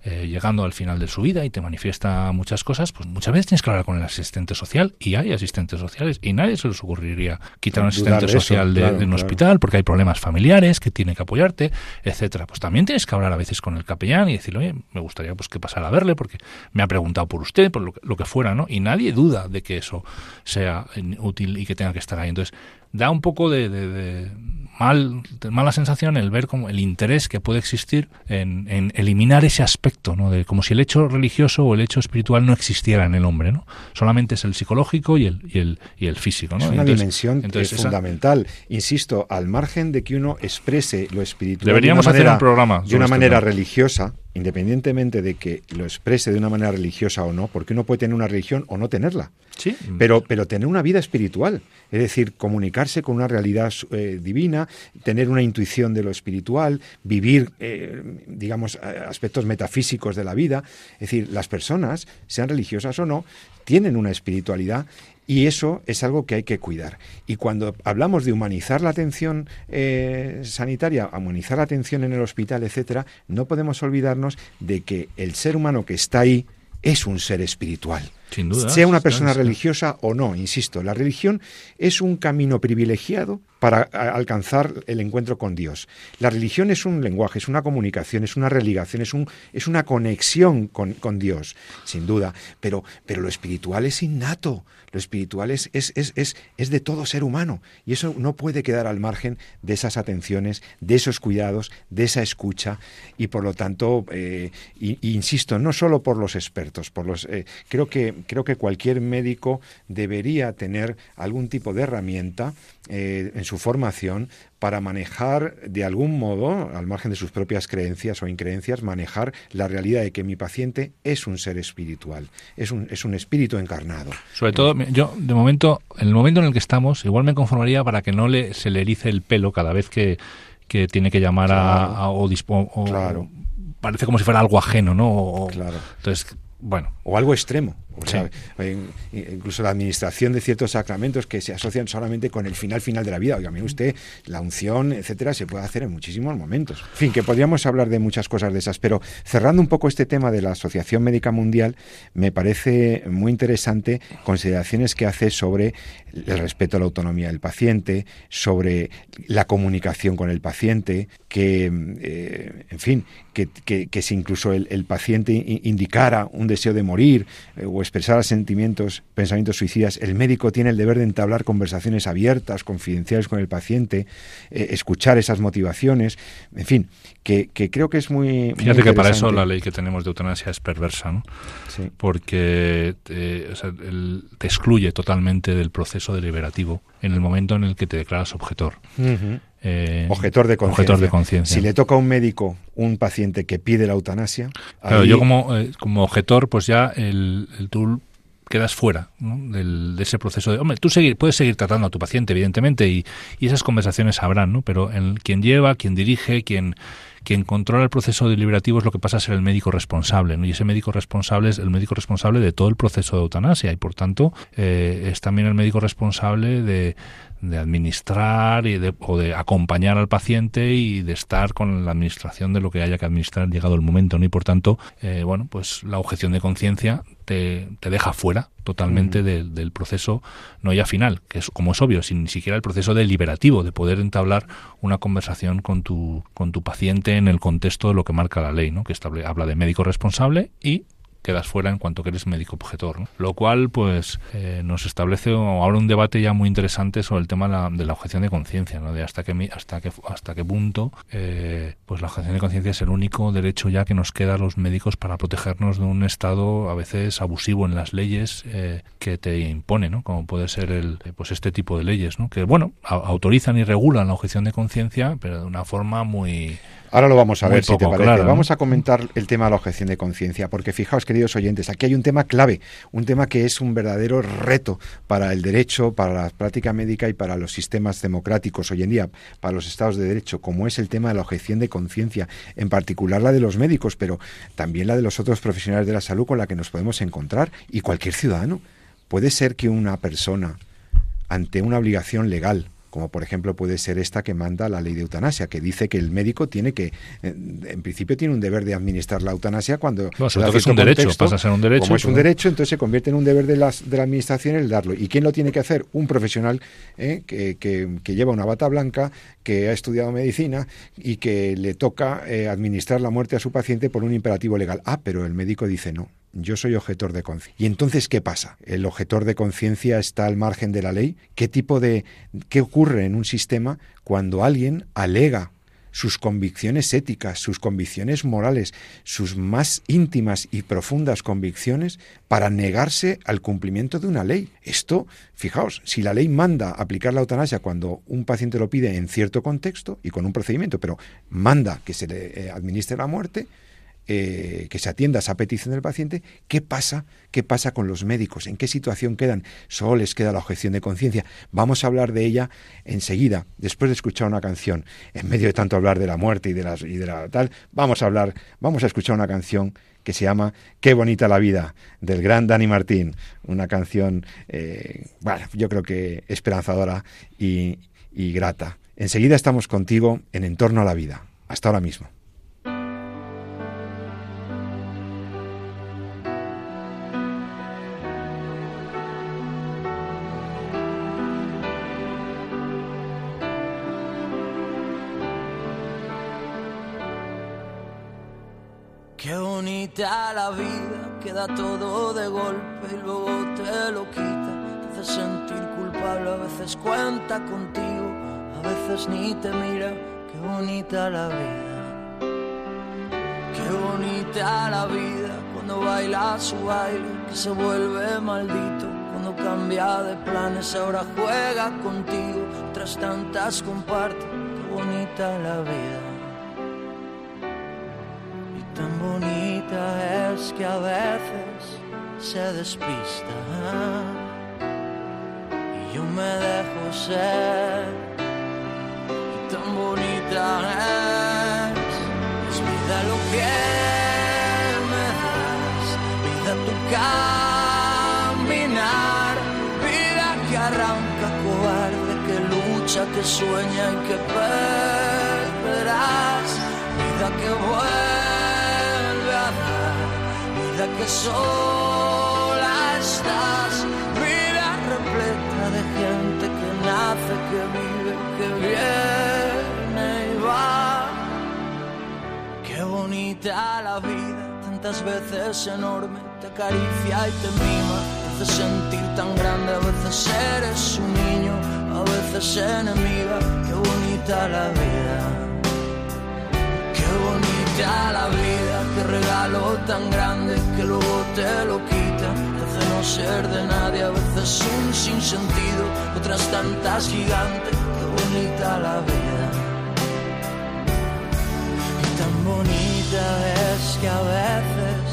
Speaker 3: eh, llegando al final de su vida y te manifiesta muchas cosas, pues muchas veces tienes que hablar con el asistente social y hay asistentes sociales y nadie se les ocurriría quitar a un asistente social de, un hospital porque hay problemas familiares que tiene que apoyarte, etcétera. Pues también tienes que hablar a veces con el capellán y decirle, oye, me gustaría pues que pasara a verle porque me ha preguntado por usted, por lo que, fuera, ¿no? Y nadie duda de que eso sea útil y que tenga que estar ahí. Entonces, da un poco de mal, mala sensación el ver como el interés que puede existir en, eliminar ese aspecto, ¿no? De como si el hecho religioso o el hecho espiritual no existiera en el hombre, ¿no? Solamente es el psicológico y el, y el, y el físico, ¿no?
Speaker 2: Es una dimensión fundamental. Insisto, al margen de que uno exprese lo espiritual
Speaker 3: Deberíamos hacer un programa
Speaker 2: de una manera religiosa, independientemente de que lo exprese de una manera religiosa o no, porque uno puede tener una religión o no tenerla.
Speaker 3: Sí.
Speaker 2: Pero, pero tener una vida espiritual, es decir, comunicarse con una realidad eh, divina, tener una intuición de lo espiritual, vivir, eh, digamos, aspectos metafísicos de la vida. Es decir, las personas, sean religiosas o no, tienen una espiritualidad y eso es algo que hay que cuidar. Y cuando hablamos de humanizar la atención eh, sanitaria, humanizar la atención en el hospital, etcétera, no podemos olvidarnos de que el ser humano que está ahí es un ser espiritual.
Speaker 3: Sin duda.
Speaker 2: Sea una persona religiosa o no, insisto, la religión es un camino privilegiado para alcanzar el encuentro con Dios. La religión es un lenguaje, es una comunicación, es una religación, es, un, es una conexión con, con, Dios, sin duda, pero, pero lo espiritual es innato, lo espiritual es, es, es, es, de todo ser humano y eso no puede quedar al margen de esas atenciones, de esos cuidados, de esa escucha y por lo tanto, eh, insisto, no solo por los expertos, por los, eh, creo que creo que cualquier médico debería tener algún tipo de herramienta eh, en su formación para manejar de algún modo, al margen de sus propias creencias o increencias, manejar la realidad de que mi paciente es un ser espiritual, es un, es un espíritu encarnado.
Speaker 3: Sobre todo, yo de momento, en el momento en el que estamos, igual me conformaría para que no le, se le erice el pelo cada vez que, tiene que llamar a, o,
Speaker 2: claro.
Speaker 3: parece como si fuera algo ajeno, ¿no?
Speaker 2: claro.
Speaker 3: Entonces, bueno.
Speaker 2: O algo extremo. O sea, incluso la administración de ciertos sacramentos que se asocian solamente con el final final de la vida. Oiga, mire usted, la unción, etcétera, se puede hacer en muchísimos momentos. En fin, que podríamos hablar de muchas cosas de esas, pero cerrando un poco este tema de la Asociación Médica Mundial, me parece muy interesante consideraciones que hace sobre el respeto a la autonomía del paciente, sobre la comunicación con el paciente, que, eh, en fin, que, que, si incluso el, paciente indicara un deseo de morir eh, o expresar sentimientos, pensamientos suicidas, el médico tiene el deber de entablar conversaciones abiertas, confidenciales con el paciente, eh, escuchar esas motivaciones, en fin, que, creo que es muy...
Speaker 3: Fíjate que para eso la ley que tenemos de eutanasia es perversa, ¿no?
Speaker 2: Sí.
Speaker 3: Porque te, excluye totalmente del proceso deliberativo en el momento en el que te declaras objetor. Eh,
Speaker 2: objetor de conciencia. Si le toca a un médico un paciente que pide la eutanasia.
Speaker 3: Claro, yo como, eh, como objetor, pues ya el, el tú quedas fuera de ese proceso de hombre tú seguir, puedes seguir tratando a tu paciente evidentemente y, y esas conversaciones habrán no pero el, quien lleva quien dirige quien quien controla el proceso deliberativo es lo que pasa a ser el médico responsable, ¿no? y ese médico responsable es el médico responsable de todo el proceso de eutanasia y por tanto eh, es también el médico responsable de, de administrar y de, o de acompañar al paciente y de estar con la administración de lo que haya que administrar llegado el momento. Y por tanto, eh, bueno, pues la objeción de conciencia te, te, deja fuera totalmente del proceso, no ya final, que es como es obvio, sin ni siquiera el proceso deliberativo de poder entablar una conversación con tu, con tu paciente en el contexto de lo que marca la ley, ¿no? Que estable, habla de médico responsable y quedas fuera en cuanto que eres médico objetor. Lo cual, pues, eh, nos establece ahora un debate ya muy interesante sobre el tema de la, objeción de conciencia, ¿no? De hasta qué, hasta qué, hasta qué punto, eh, pues la objeción de conciencia es el único derecho ya que nos queda a los médicos para protegernos de un estado a veces abusivo en las leyes eh, que te impone, ¿no? Como puede ser el, pues este tipo de leyes, ¿no? Que, bueno, autorizan y regulan la objeción de conciencia, pero de una forma muy
Speaker 2: Ahora lo vamos a ver, si te parece. vamos a comentar el tema de la objeción de conciencia, porque fijaos, queridos oyentes, aquí hay un tema clave, un tema que es un verdadero reto para el derecho, para la práctica médica y para los sistemas democráticos hoy en día, para los estados de derecho, como es el tema de la objeción de conciencia, en particular la de los médicos, pero también la de los otros profesionales de la salud con la que nos podemos encontrar y cualquier ciudadano. Puede ser que una persona, ante una obligación legal, como por ejemplo puede ser esta que manda la ley de eutanasia, que dice que el médico tiene que, eh, en principio tiene un deber de administrar la eutanasia cuando...
Speaker 3: es un derecho, pasa a ser un derecho.
Speaker 2: Como es un derecho, entonces se convierte en un deber de, las, de la administración el darlo. ¿Y quién lo tiene que hacer? Un profesional eh, que, que, lleva una bata blanca, que ha estudiado medicina y que le toca eh, administrar la muerte a su paciente por un imperativo legal. Ah, pero el médico dice no yo soy objetor de conciencia. ¿Y entonces qué pasa? ¿El objetor de conciencia está al margen de la ley? ¿Qué tipo de qué ocurre en un sistema cuando alguien alega sus convicciones éticas, sus convicciones morales, sus más íntimas y profundas convicciones para negarse al cumplimiento de una ley. Esto, fijaos, si la ley manda aplicar la eutanasia cuando un paciente lo pide en cierto contexto y con un procedimiento, pero manda que se le eh, administre la muerte, eh, que se atienda esa petición del paciente, ¿qué pasa? ¿Qué pasa con los médicos? ¿En qué situación quedan? Solo les queda la objeción de conciencia. Vamos a hablar de ella enseguida, después de escuchar una canción. En medio de tanto hablar de la muerte y de, las, y de la tal, vamos a hablar, vamos a escuchar una canción que se llama Qué bonita la vida, del gran Dani Martín. Una canción, eh, bueno, yo creo que esperanzadora y, y grata. Enseguida estamos contigo en Entorno a la Vida. Hasta ahora mismo.
Speaker 4: La vida, queda todo de golpe y luego te lo quita. Te hace sentir culpable, a veces cuenta contigo, a veces ni te mira. Qué bonita la vida, qué bonita la vida cuando baila su baile, que se vuelve maldito. Cuando cambia de planes, ahora juega contigo, tras tantas comparte. Qué bonita la vida. Es que a veces se despista. Y yo me dejo ser y tan bonita es, es vida lo que me das, vida tu caminar, vida que arranca cobarde, que lucha, que sueña y que perderás, vida que vuelve que sola estás, vida repleta de gente que nace, que vive, que viene y va. Qué bonita la vida, tantas veces enorme, te acaricia y te mima, te hace sentir tan grande, a veces eres un niño, a veces enemiga, qué bonita la vida bonita la vida, qué regalo tan grande que luego te lo quita, hace no ser de nadie, a veces un sinsentido, otras tantas gigantes, qué bonita la vida. Y tan bonita es que a veces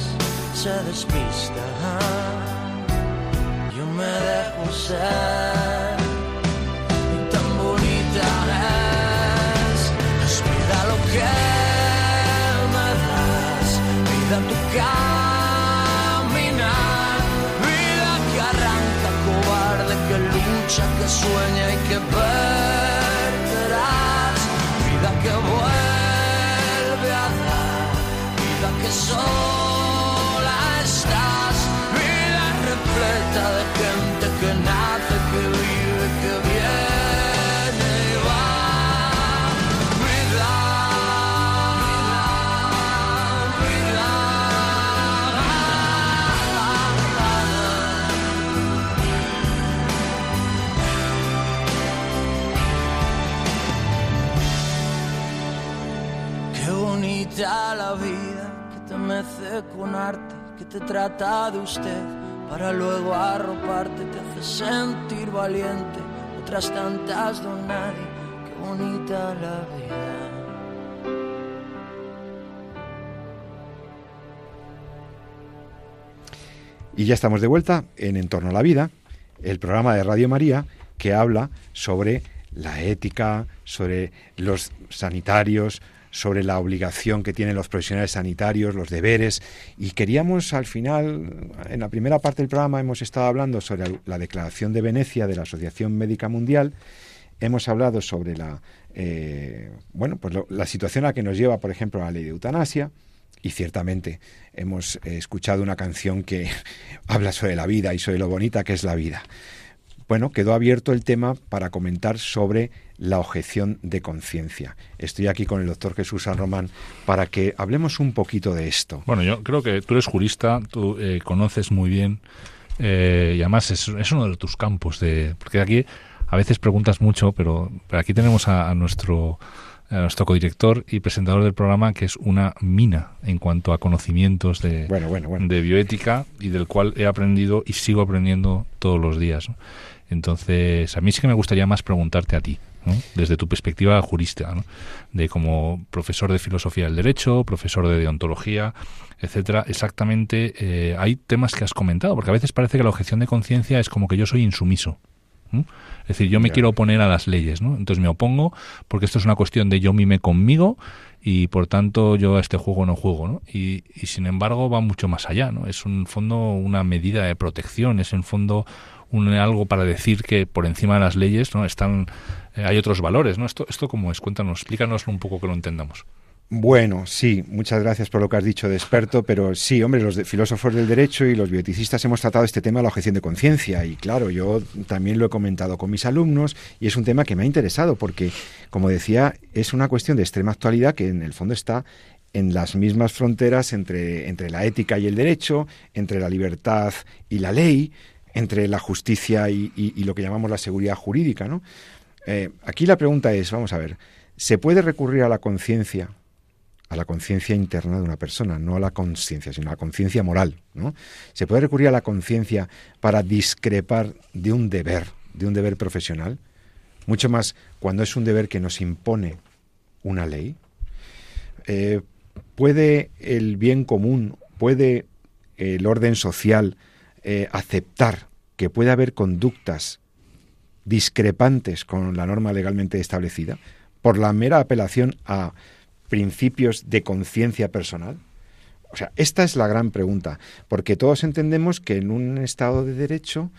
Speaker 4: se despista. Yo me dejo ser. Sueña y que perderás. Te trata de usted para luego arroparte, te hace sentir valiente. Otras tantas don nadie, qué bonita la vida.
Speaker 2: Y ya estamos de vuelta en Entorno a la Vida, el programa de Radio María que habla sobre la ética, sobre los sanitarios, sobre la obligación que tienen los profesionales sanitarios, los deberes. Y queríamos al final, en la primera parte del programa hemos estado hablando sobre la Declaración de Venecia de la Asociación Médica Mundial, hemos hablado sobre la, eh, bueno, pues lo- la situación a la que nos lleva, por ejemplo, la ley de eutanasia. Y ciertamente hemos escuchado una canción que habla sobre la vida y sobre lo bonita que es la vida. Bueno, quedó abierto el tema para comentar sobre la objeción de conciencia. Estoy aquí con el doctor Jesús San Román para que hablemos un poquito de esto.
Speaker 3: Bueno, yo creo que tú eres jurista, tú eh, conoces muy bien eh, y además es, es uno de tus campos de porque aquí a veces preguntas mucho, pero, pero aquí tenemos a, a nuestro a nuestro codirector y presentador del programa que es una mina en cuanto a conocimientos de,
Speaker 2: Bueno, bueno, bueno.
Speaker 3: de bioética y del cual he aprendido y sigo aprendiendo todos los días. ¿no? Entonces, a mí sí que me gustaría más preguntarte a ti, ¿no? desde tu perspectiva jurista, ¿no? de como profesor de filosofía del derecho, profesor de deontología, etcétera, exactamente eh, hay temas que has comentado, porque a veces parece que la objeción de conciencia es como que yo soy insumiso. ¿no? Es decir, yo me quiero oponer a las leyes, ¿no? Entonces me opongo porque esto es una cuestión de yo mime conmigo y por tanto yo a este juego no juego, ¿no? Y, y sin embargo va mucho más allá, ¿no? Es un fondo una medida de protección, es en fondo un, algo para decir que por encima de las leyes, ¿no? Están eh, hay otros valores, ¿no? Esto esto cómo es, cuéntanos, explícanoslo un poco que lo entendamos.
Speaker 2: Bueno, sí, muchas gracias por lo que has dicho de experto, pero sí, hombre, los filósofos del derecho y los bioticistas hemos tratado este tema de la objeción de conciencia y claro, yo también lo he comentado con mis alumnos y es un tema que me ha interesado porque, como decía, es una cuestión de extrema actualidad que en el fondo está en las mismas fronteras entre, entre la ética y el derecho, entre la libertad y la ley, entre la justicia y, lo que llamamos la seguridad jurídica, ¿no? Eh, aquí la pregunta es, vamos a ver, ¿se puede recurrir a la conciencia a la conciencia interna de una persona, no a la conciencia, sino a la conciencia moral. ¿no? Se puede recurrir a la conciencia para discrepar de un deber, de un deber profesional, mucho más cuando es un deber que nos impone una ley. Eh, ¿Puede el bien común, puede el orden social eh, aceptar que puede haber conductas discrepantes con la norma legalmente establecida por la mera apelación a principios de conciencia personal? O sea, esta es la gran pregunta, porque todos entendemos que en un Estado de Derecho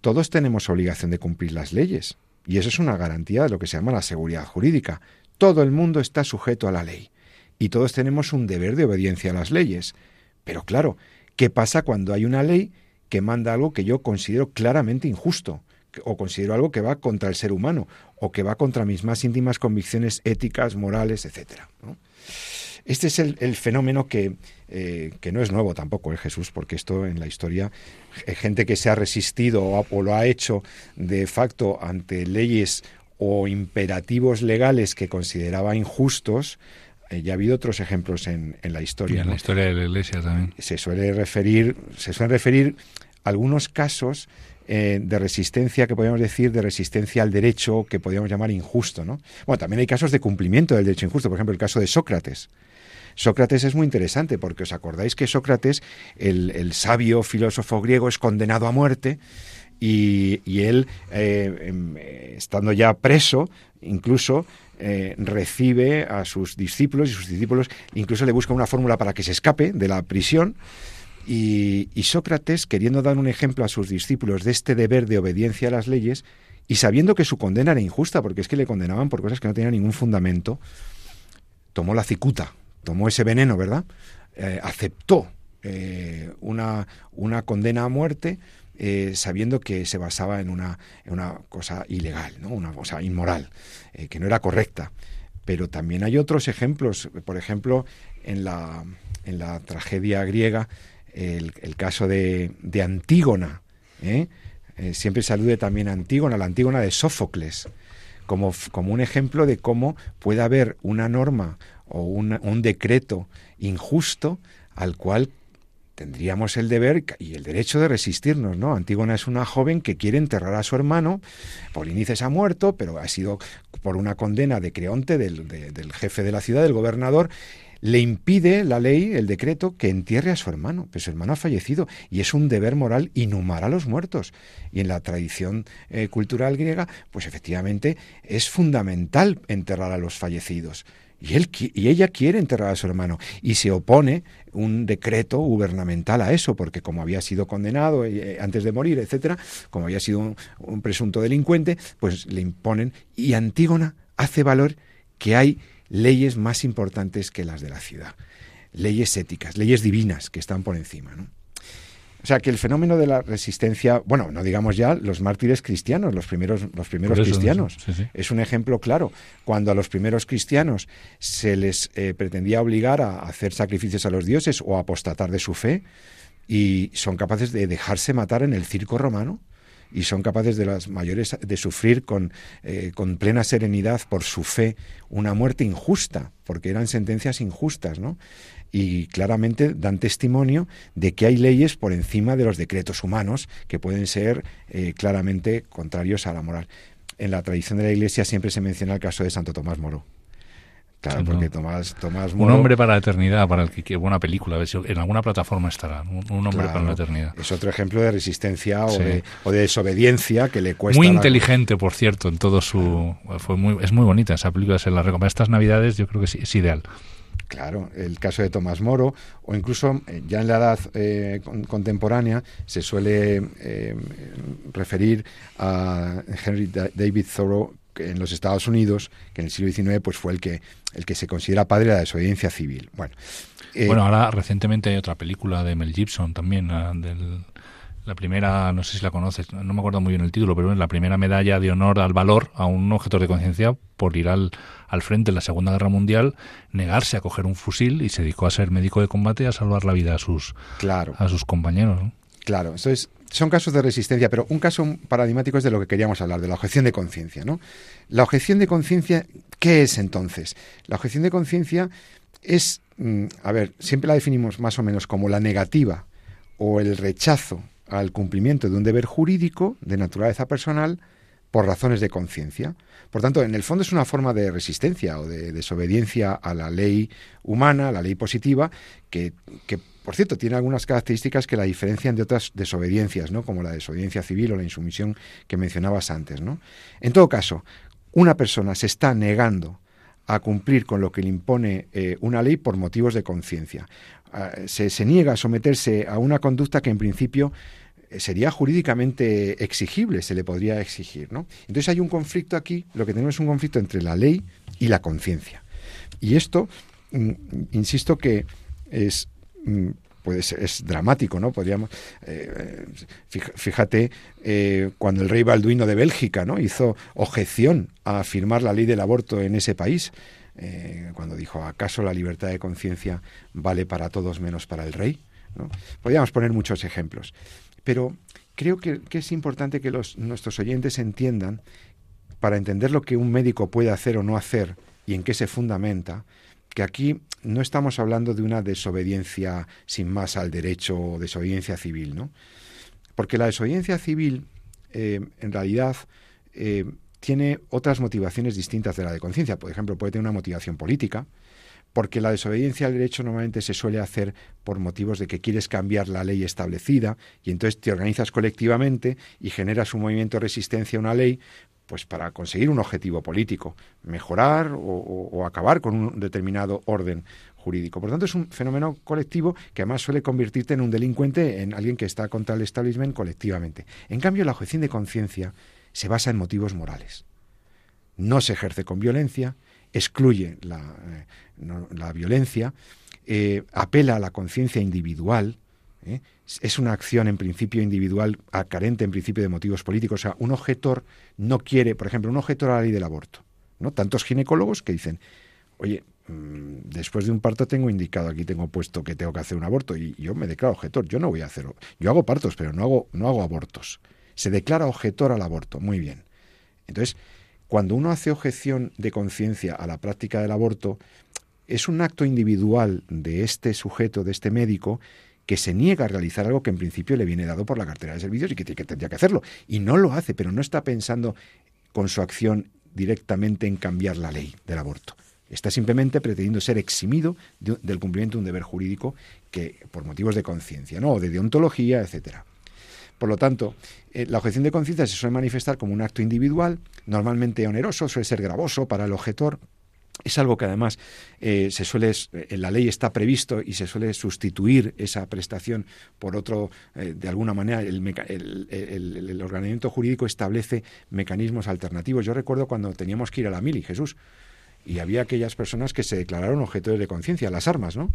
Speaker 2: todos tenemos obligación de cumplir las leyes, y eso es una garantía de lo que se llama la seguridad jurídica. Todo el mundo está sujeto a la ley, y todos tenemos un deber de obediencia a las leyes. Pero claro, ¿qué pasa cuando hay una ley que manda algo que yo considero claramente injusto? o considero algo que va contra el ser humano o que va contra mis más íntimas convicciones éticas, morales. ¿no? Este es el, fenómeno que, eh, que no es nuevo tampoco, ¿eh, Jesús, porque esto en la historia, eh, gente que se ha resistido o, lo ha hecho de facto ante leyes o imperativos legales que consideraba injustos, ya ha habido otros ejemplos en, en la
Speaker 3: Y
Speaker 2: historia.
Speaker 3: en
Speaker 2: ¿no?
Speaker 3: la historia de la Iglesia también.
Speaker 2: se suele referir, se suelen referir algunos casos eh, de resistencia que podríamos decir de resistencia al derecho que podríamos llamar injusto. ¿no? Bueno, también hay casos de cumplimiento del derecho injusto, por ejemplo, el caso de Sócrates. Sócrates es muy interesante porque os acordáis que Sócrates, el, sabio filósofo griego, es condenado a muerte y, él, eh, em, estando ya preso, incluso eh, recibe a sus discípulos y sus discípulos incluso le buscan una fórmula para que se escape de la prisión. Y, Sócrates, queriendo dar un ejemplo a sus discípulos de este deber de obediencia a las leyes, y sabiendo que su condena era injusta, porque es que le condenaban por cosas que no tenían ningún fundamento, tomó la cicuta, tomó ese veneno, ¿verdad? Eh, aceptó eh, una, una condena a muerte, eh, sabiendo que se basaba en una, en una cosa ilegal, ¿no? una cosa inmoral, eh, que no era correcta. Pero también hay otros ejemplos, por ejemplo, en la, en la tragedia griega, el, caso de, de Antígona. ¿eh? siempre se alude también a Antígona, la Antígona de Sófocles, como, como un ejemplo de cómo puede haber una norma o un decreto injusto al cual tendríamos el deber y el derecho de resistirnos, ¿no? Antígona es una joven que quiere enterrar a su hermano, Polinices ha muerto, pero ha sido por una condena de Creonte, del, del jefe de la ciudad, del gobernador, le impide la ley, el decreto, que entierre a su hermano, pero su hermano ha fallecido y es un deber moral inhumar a los muertos. Y en la tradición eh, cultural griega, pues efectivamente es fundamental enterrar a los fallecidos. Y, él, y ella quiere enterrar a su hermano y se opone un decreto gubernamental a eso, porque como había sido condenado eh, antes de morir, etcétera, como había sido un, presunto delincuente, pues le imponen. Y Antígona hace valor que hay leyes más importantes que las de la ciudad, leyes éticas, leyes divinas que están por encima. O sea que el fenómeno de la resistencia, bueno, no digamos ya los mártires cristianos, los primeros, los primeros cristianos, es un ejemplo claro. Cuando a los primeros cristianos se les eh, pretendía obligar a hacer sacrificios a los dioses o a apostatar de su fe, y son capaces de dejarse matar en el circo romano, y son capaces de las mayores de sufrir con, eh, con plena serenidad por su fe una muerte injusta, porque eran sentencias injustas, ¿no? y claramente dan testimonio de que hay leyes por encima de los decretos humanos que pueden ser eh, claramente contrarios a la moral. En la tradición de la Iglesia siempre se menciona el caso de Santo Tomás Moro. Claro, porque Tomás, Tomás
Speaker 3: Moro... Un hombre para la eternidad, para el que buena película, en alguna plataforma estará, un, hombre para la eternidad.
Speaker 2: Es otro ejemplo de resistencia o, de, desobediencia que le cuesta...
Speaker 3: Muy inteligente, por cierto, en todo su... Fue muy, es muy bonita esa película, se la recomiendo. Estas navidades yo creo que es ideal.
Speaker 2: Claro, el caso de Tomás Moro, o incluso eh, ya en la edad eh, contemporánea se suele eh, referir a Henry David Thoreau en los Estados Unidos, que en el siglo XIX pues fue el que el que se considera padre de la desobediencia civil. Bueno,
Speaker 3: bueno ahora recientemente hay otra película de Mel Gibson también, del la primera, no sé si la conoces, no me acuerdo muy bien el título, pero es la primera medalla de honor al valor a un objeto de conciencia por ir al, al frente en la Segunda Guerra Mundial, negarse a coger un fusil y se dedicó a ser médico de combate y a salvar la vida a sus,
Speaker 2: claro.
Speaker 3: a sus compañeros.
Speaker 2: Claro, entonces son casos de resistencia, pero un caso paradigmático es de lo que queríamos hablar, de la objeción de conciencia. ¿no? La objeción de conciencia, ¿qué es entonces? La objeción de conciencia es, mm, a ver, siempre la definimos más o menos como la negativa o el rechazo al cumplimiento de un deber jurídico de naturaleza personal por razones de conciencia. Por tanto, en el fondo es una forma de resistencia o de desobediencia a la ley humana, a la ley positiva, que, por cierto, tiene algunas características que la diferencian de otras desobediencias, ¿no? como la desobediencia civil o la insumisión que mencionabas antes. ¿no? En todo caso, una persona se está negando a cumplir con lo que le impone eh, una ley por motivos de conciencia. Ah, se, se niega a someterse a una conducta que en principio sería jurídicamente exigible, se le podría exigir. ¿no? Entonces hay un conflicto aquí, lo que tenemos es un conflicto entre la ley y la conciencia. Y esto, mm, insisto que es pues es dramático, ¿no? Podríamos, eh, fíjate, eh, cuando el rey Balduino de Bélgica, ¿no? Hizo objeción a firmar la ley del aborto en ese país, eh, cuando dijo, ¿acaso la libertad de conciencia vale para todos menos para el rey? ¿no? Podríamos poner muchos ejemplos. Pero creo que, es importante que los, nuestros oyentes entiendan, para entender lo que un médico puede hacer o no hacer y en qué se fundamenta, que aquí no estamos hablando de una desobediencia sin más al derecho o desobediencia civil, ¿no? Porque la desobediencia civil eh, en realidad eh, tiene otras motivaciones distintas de la de conciencia. Por ejemplo, puede tener una motivación política, porque la desobediencia al derecho normalmente se suele hacer por motivos de que quieres cambiar la ley establecida y entonces te organizas colectivamente y generas un movimiento de resistencia a una ley pues para conseguir un objetivo político, mejorar o, acabar con un determinado orden jurídico. Por tanto, es un fenómeno colectivo que además suele convertirte en un delincuente, en alguien que está contra el establishment colectivamente. En cambio, la objeción de conciencia se basa en motivos morales. No se ejerce con violencia, excluye la, eh, violencia, eh, apela a la conciencia individual, ¿eh? es una acción en principio individual carente en principio de motivos políticos. O sea, un objetor no quiere, por ejemplo, un objetor a la ley del aborto. ¿no? Tantos ginecólogos que dicen, oye, mm, después de un parto tengo indicado, aquí tengo puesto que tengo que hacer un aborto y yo me declaro objetor. Yo no voy a hacerlo. Yo hago partos, pero no hago, no hago abortos. Se declara objetor al aborto. Muy bien. Entonces, cuando uno hace objeción de conciencia a la práctica del aborto, es un acto individual de este sujeto, de este médico, que se niega a realizar algo que en principio le viene dado por la cartera de servicios y que, que tendría que hacerlo. Y no lo hace, pero no está pensando con su acción directamente en cambiar la ley del aborto. Está simplemente pretendiendo ser eximido del cumplimiento de un deber jurídico que por motivos de conciencia, ¿no? o de deontología, etcétera. Por lo tanto, eh, la objeción de conciencia se suele manifestar como un acto individual, normalmente oneroso, suele ser gravoso para el objetor, es algo que además eh, se suele, en la ley está previsto y se suele sustituir esa prestación por otro, eh, de alguna manera, el, el, el, ordenamiento jurídico establece mecanismos alternativos. Yo recuerdo cuando teníamos que ir a la mili, Jesús, y había aquellas personas que se declararon objetores de conciencia, las armas, ¿no?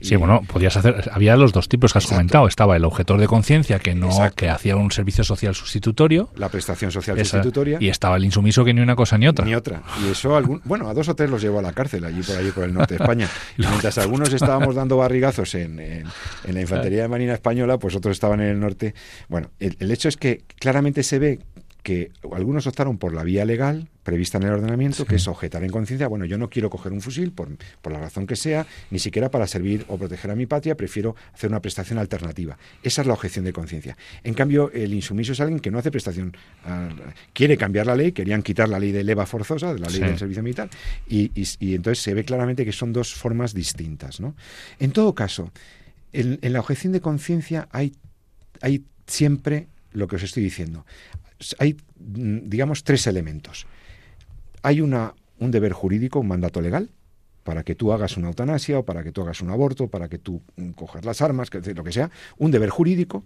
Speaker 3: Sí, bueno, podías hacer, había los dos tipos que has comentado, estaba el objetor de conciencia que no que hacía un servicio social sustitutorio,
Speaker 2: la prestación social sustitutoria
Speaker 3: y estaba el insumiso que ni una cosa ni otra.
Speaker 2: Ni otra. Y eso algún, bueno, a dos o tres los llevó a la cárcel allí por allí por el norte de España. Y mientras algunos estábamos dando barrigazos en, en, la infantería de marina española, pues otros estaban en el norte. Bueno, el hecho es que claramente se ve que algunos optaron por la vía legal prevista en el ordenamiento, que es objetar en conciencia, bueno, yo no quiero coger un fusil por, por, la razón que sea, ni siquiera para servir o proteger a mi patria, prefiero hacer una prestación alternativa. Esa es la objeción de conciencia. En cambio, el insumiso es alguien que no hace prestación, ah, quiere cambiar la ley, querían quitar la ley de leva forzosa, de la ley del servicio militar, y, y, entonces se ve claramente que son dos formas distintas. ¿no? En todo caso, en, en la objeción de conciencia hay, hay siempre lo que os estoy diciendo hay, mm, digamos, tres elementos. Hay una, un deber jurídico, un mandato legal, para que tú hagas una eutanasia o para que tú hagas un aborto, para que tú mm, cojas las armas, lo que sea, un deber jurídico.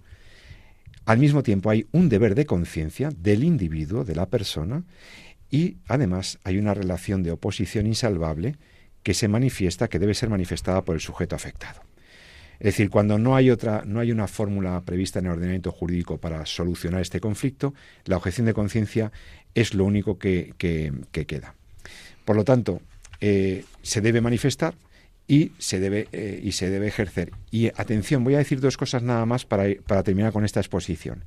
Speaker 2: Al mismo tiempo hay un deber de conciencia del individuo, de la persona, y además hay una relación de oposición insalvable que se manifiesta, que debe ser manifestada por el sujeto afectado. Es decir, cuando no hay otra, no hay una fórmula prevista en el ordenamiento jurídico para solucionar este conflicto, la objeción de conciencia es lo único que, queda. Por lo tanto, eh, se debe manifestar y se debe eh, y se debe ejercer. Y atención, voy a decir dos cosas nada más para, para terminar con esta exposición.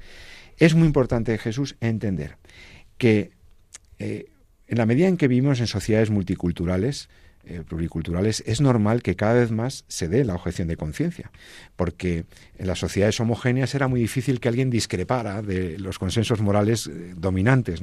Speaker 2: Es muy importante, Jesús, entender que eh, en la medida en que vivimos en sociedades multiculturales, eh, pluriculturales, es normal que cada vez más se dé la objeción de conciencia, porque en las sociedades homogéneas era muy difícil que alguien discrepara de los consensos morales eh, dominantes.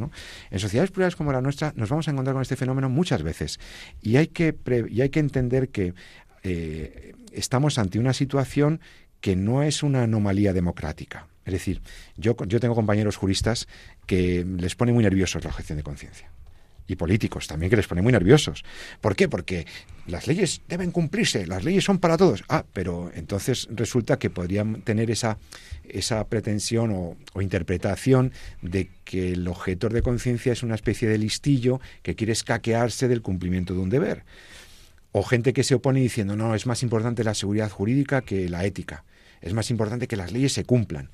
Speaker 2: En sociedades plurales como la nuestra nos vamos a encontrar con este fenómeno muchas veces y hay que, hay que entender que eh, estamos ante una situación que no es una anomalía democrática. Es decir, yo, yo tengo compañeros juristas que les pone muy nerviosos la objeción de conciencia y políticos también que les pone muy nerviosos. ¿Por qué? Porque las leyes deben cumplirse, las leyes son para todos. Ah, pero entonces resulta que podrían tener esa, esa pretensión o, interpretación de que el objetor de conciencia es una especie de listillo que quiere escaquearse del cumplimiento de un deber. O gente que se opone diciendo, no, es más importante la seguridad jurídica que la ética. Es más importante que las leyes se cumplan.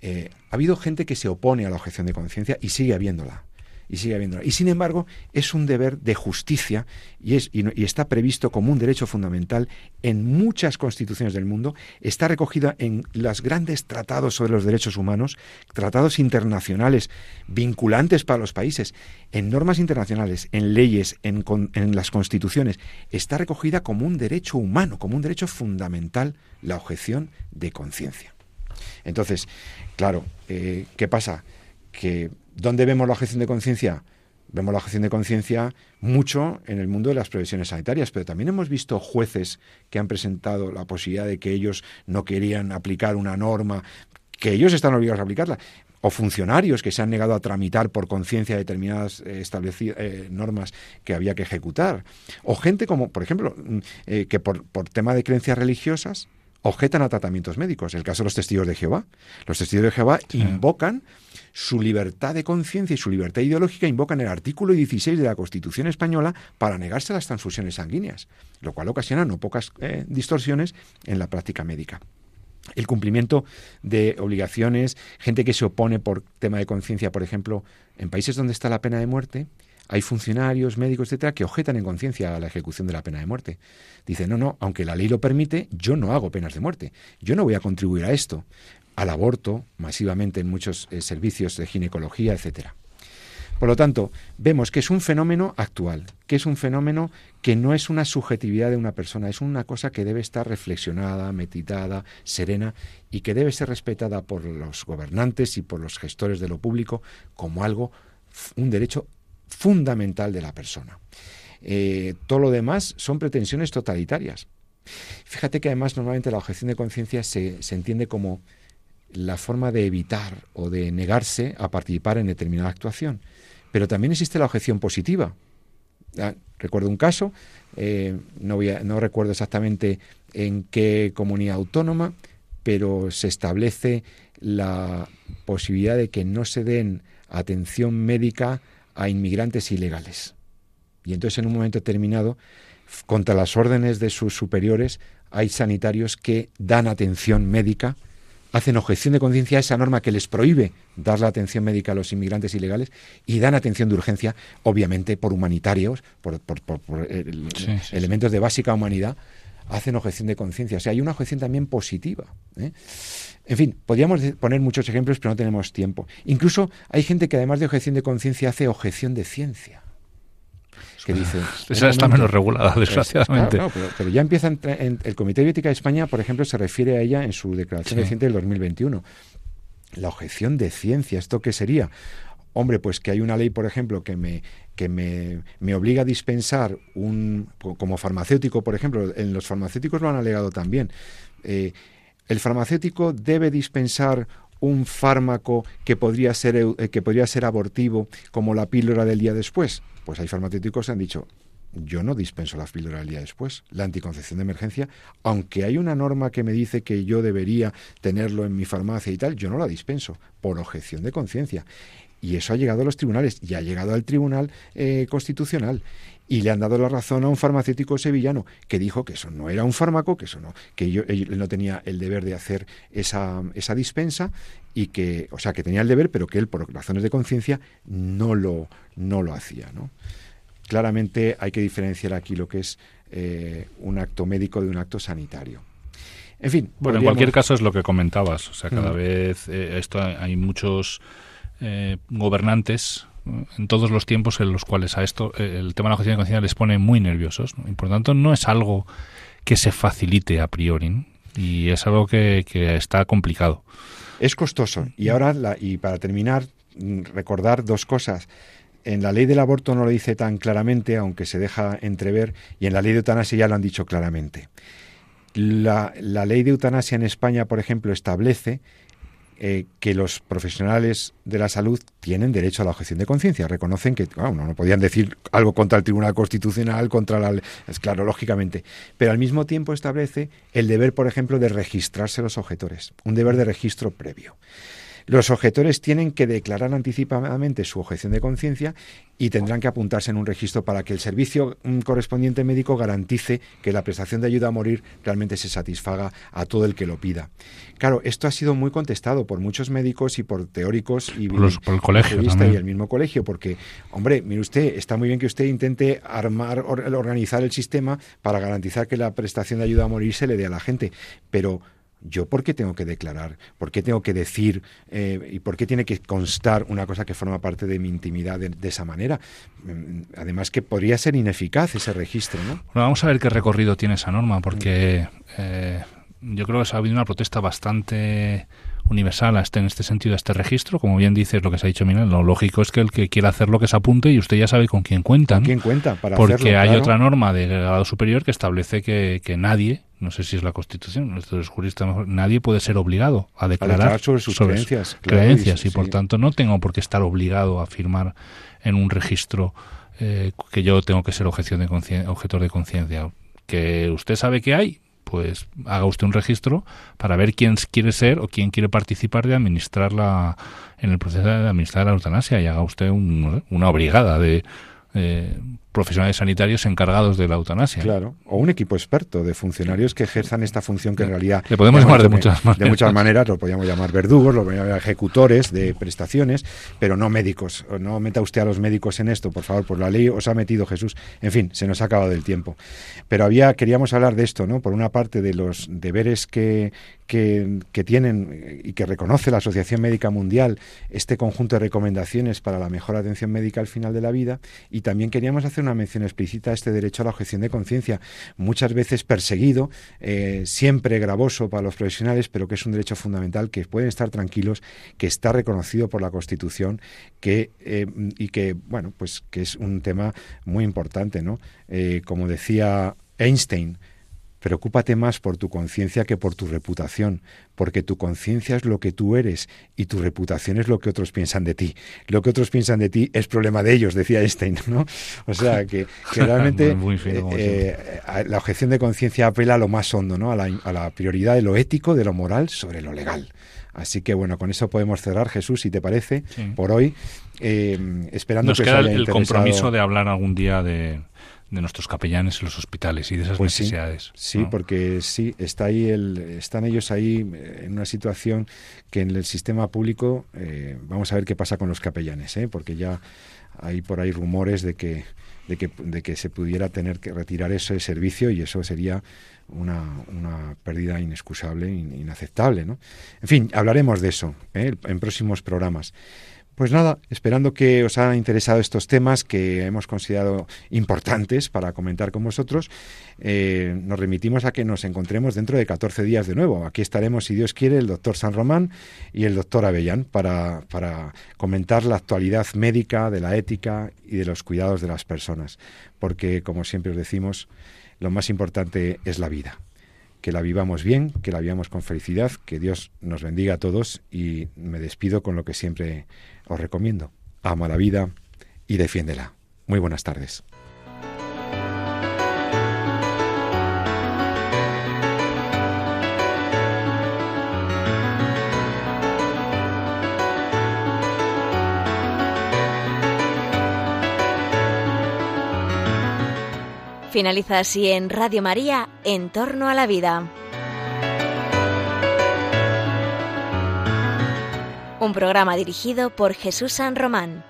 Speaker 2: Eh, ha habido gente que se opone a la objeción de conciencia y sigue habiéndola y sigue habiéndola. Y sin embargo, es un deber de justicia y, es, y, está previsto como un derecho fundamental en muchas constituciones del mundo. Está recogida en los grandes tratados sobre los derechos humanos, tratados internacionales vinculantes para los países, en normas internacionales, en leyes, en, en las constituciones. Está recogida como un derecho humano, como un derecho fundamental la objeción de conciencia. Entonces, claro, eh, ¿qué pasa? que ¿dónde vemos la objeción de conciencia? Vemos la objeción de conciencia mucho en el mundo de las profesiones sanitarias, pero también hemos visto jueces que han presentado la posibilidad de que ellos no querían aplicar una norma, que ellos están obligados a aplicarla o funcionarios que se han negado a tramitar por conciencia determinadas eh, eh, normas que había que ejecutar, o gente como, por ejemplo, mm, eh, que por, por tema de creencias religiosas objetan a tratamientos médicos. El caso de los testigos de Jehová. Los testigos de Jehová invocan su libertad de conciencia y su libertad ideológica, invocan el artículo 16 de la Constitución española para negarse a las transfusiones sanguíneas, lo cual ocasiona no pocas distorsiones en la práctica médica el cumplimiento de obligaciones, gente que se opone por tema de conciencia, por ejemplo, en países donde está la pena de muerte, hay funcionarios, médicos, etcétera, que objetan en conciencia a la ejecución de la pena de muerte. Dicen, no, no, aunque la ley lo permite, yo no hago penas de muerte. Yo no voy a contribuir a esto, al aborto, masivamente en muchos eh, servicios de ginecología, etcétera. Por lo tanto, vemos que es un fenómeno actual, que es un fenómeno que no es una subjetividad de una persona, es una cosa que debe estar reflexionada, meditada, serena y que debe ser respetada por los gobernantes y por los gestores de lo público como algo, un derecho fundamental de la persona. Eh, todo lo demás son pretensiones totalitarias. Fíjate que además normalmente la objeción de conciencia se, se entiende como la forma de evitar o de negarse a participar en determinada actuación. Pero también existe la objeción positiva. Ah, recuerdo un caso, eh, no, no recuerdo exactamente en qué comunidad autónoma, pero se establece la posibilidad de que no se den atención médica a inmigrantes ilegales. Y entonces en un momento determinado, contra las órdenes de sus superiores, hay sanitarios que dan atención médica hacen objeción de conciencia a esa norma que les prohíbe dar la atención médica a los inmigrantes ilegales y dan atención de urgencia, obviamente por humanitarios, por, elementos de básica humanidad, hacen objeción de conciencia. O sea, hay una objeción también positiva. ¿eh? En fin, podríamos poner muchos ejemplos, pero no tenemos tiempo. Incluso hay gente que además de objeción de conciencia hace objeción de ciencia que dice...
Speaker 3: Esa está menos regulada, desgraciadamente.
Speaker 2: pero, ya empieza en, el Comité de Ética de España, por ejemplo, se refiere a ella en su declaración reciente del 2021. La objeción de ciencia, ¿esto qué sería? Hombre, pues que hay una ley, por ejemplo, que me, que me, me, obliga a dispensar un, como farmacéutico, por ejemplo, en los farmacéuticos lo han alegado también. Eh, el farmacéutico debe dispensar un fármaco que podría ser eh, que podría ser abortivo como la píldora del día después pues hay farmacéuticos que han dicho, yo no dispenso la píldora el día después, la anticoncepción de emergencia, aunque hay una norma que me dice que yo debería tenerlo en mi farmacia y tal, yo no la dispenso, por objeción de conciencia. Y eso ha llegado a los tribunales y ha llegado al Tribunal eh, Constitucional. Y le han dado la razón a un farmacéutico sevillano que dijo que eso no era un fármaco, que eso no, que yo, él no tenía el deber de hacer esa, esa dispensa y que, o sea, que tenía el deber, pero que él por razones de conciencia no lo, no lo hacía, ¿no? Claramente hay que diferenciar aquí lo que es eh, un acto médico de un acto sanitario. En fin.
Speaker 3: Bueno, en cualquier caso es lo que comentabas. O sea, cada vez eh, esto hay muchos eh, gobernantes en todos los tiempos en los cuales a esto el tema de la objeción de conciencia les pone muy nerviosos. Y por tanto no es algo que se facilite a priori y es algo que, que está complicado.
Speaker 2: Es costoso. Y ahora, la, y para terminar, recordar dos cosas. En la ley del aborto no lo dice tan claramente, aunque se deja entrever, y en la ley de eutanasia ya lo han dicho claramente. La, la ley de eutanasia en España, por ejemplo, establece eh, que los profesionales de la salud tienen derecho a la objeción de conciencia. Reconocen que, bueno, no podían decir algo contra el Tribunal Constitucional, contra la... Es claro, lógicamente. Pero al mismo tiempo establece el deber, por ejemplo, de registrarse los objetores. Un deber de registro previo. Los objetores tienen que declarar anticipadamente su objeción de conciencia y tendrán que apuntarse en un registro para que el servicio mm, correspondiente médico garantice que la prestación de ayuda a morir realmente se satisfaga a todo el que lo pida. Claro, esto ha sido muy contestado por muchos médicos y por teóricos y
Speaker 3: por, el colegio
Speaker 2: y el mismo colegio, porque, hombre, mire usted, está muy bien que usted intente armar, organizar el sistema para garantizar que la prestación de ayuda a morir se le dé a la gente, pero ¿Yo por qué tengo que declarar? ¿Por qué tengo que decir? Eh, ¿Y por qué tiene que constar una cosa que forma parte de mi intimidad de, esa manera? Mm, además que podría ser ineficaz ese registro, ¿no?
Speaker 3: vamos a ver qué recorrido tiene esa norma, porque eh, yo creo que ha habido una protesta bastante universal a este, en este sentido a este registro. Como bien dice lo que se ha dicho Miguel, lo lógico es que el que quiera hacerlo que se apunte y usted ya sabe con quién cuenta. ¿Con
Speaker 2: quién cuenta? Para
Speaker 3: Porque hay otra norma de grado superior que establece que, que nadie, no sé si es la Constitución, es jurista mejor, nadie puede ser obligado a declarar,
Speaker 2: sobre sus creencias.
Speaker 3: creencias y, por tanto no tengo por qué estar obligado a firmar en un registro eh, que yo tengo que ser objeción de objetor de conciencia. Que usted sabe que hay, pues haga usted un registro para ver quién quiere ser o quién quiere participar de administrar la, en el proceso de administrar la eutanasia y haga usted una brigada de eh, profesionales sanitarios encargados de la eutanasia.
Speaker 2: Claro, o un equipo experto de funcionarios que ejerzan esta función que en realidad...
Speaker 3: Le podemos llamar de muchas maneras.
Speaker 2: De muchas maneras, lo podríamos llamar verdugos, lo podríamos llamar ejecutores de prestaciones, pero no médicos. No meta usted a los médicos en esto, por favor, por la ley os ha metido Jesús. En fin, se nos ha acabado el tiempo. Pero había, queríamos hablar de esto, ¿no? Por una parte de los deberes que, que, que tienen y que reconoce la Asociación Médica Mundial este conjunto de recomendaciones para la mejor atención médica al final de la vida y también queríamos hacer una mención explícita a este derecho a la objeción de conciencia, muchas veces perseguido, eh, siempre gravoso para los profesionales, pero que es un derecho fundamental que pueden estar tranquilos, que está reconocido por la Constitución, que eh, y que bueno, pues que es un tema muy importante, ¿no? Eh, como decía Einstein, Preocúpate más por tu conciencia que por tu reputación, porque tu conciencia es lo que tú eres y tu reputación es lo que otros piensan de ti. Lo que otros piensan de ti es problema de ellos, decía Einstein, ¿no? O sea, que, realmente eh, eh, la objeción de conciencia apela a lo más hondo, ¿no? A la, prioridad de lo ético, de lo moral sobre lo legal. Así que bueno, con eso podemos cerrar, Jesús, si te parece, por hoy, eh, esperando
Speaker 3: Nos
Speaker 2: que
Speaker 3: queda el compromiso de hablar algún día de de nuestros capellanes en los hospitales y de esas
Speaker 2: pues
Speaker 3: necesidades.
Speaker 2: Sí, porque sí, está ahí el, están ellos ahí eh, en una situación que en el sistema público, eh, vamos a ver qué pasa con los capellanes, ¿eh? porque ya hay por ahí rumores de que, de que, de que se pudiera tener que retirar ese servicio y eso sería una, una pérdida inexcusable, inaceptable. ¿no? En fin, hablaremos de eso ¿eh? en próximos programas. Pues nada, esperando que os hayan interesado estos temas que hemos considerado importantes para comentar con vosotros, eh, nos remitimos a que nos encontremos dentro de 14 días de nuevo. Aquí estaremos, si Dios quiere, el doctor San Román y el doctor Avellán para, para comentar la actualidad médica, de la ética y de los cuidados de las personas. Porque, como siempre os decimos, lo más importante es la vida que la vivamos bien, que la vivamos con felicidad, que Dios nos bendiga a todos y me despido con lo que siempre os recomiendo. Ama la vida y defiéndela. Muy buenas tardes.
Speaker 1: Finaliza así en Radio María, En torno a la vida. Un programa dirigido por Jesús San Román.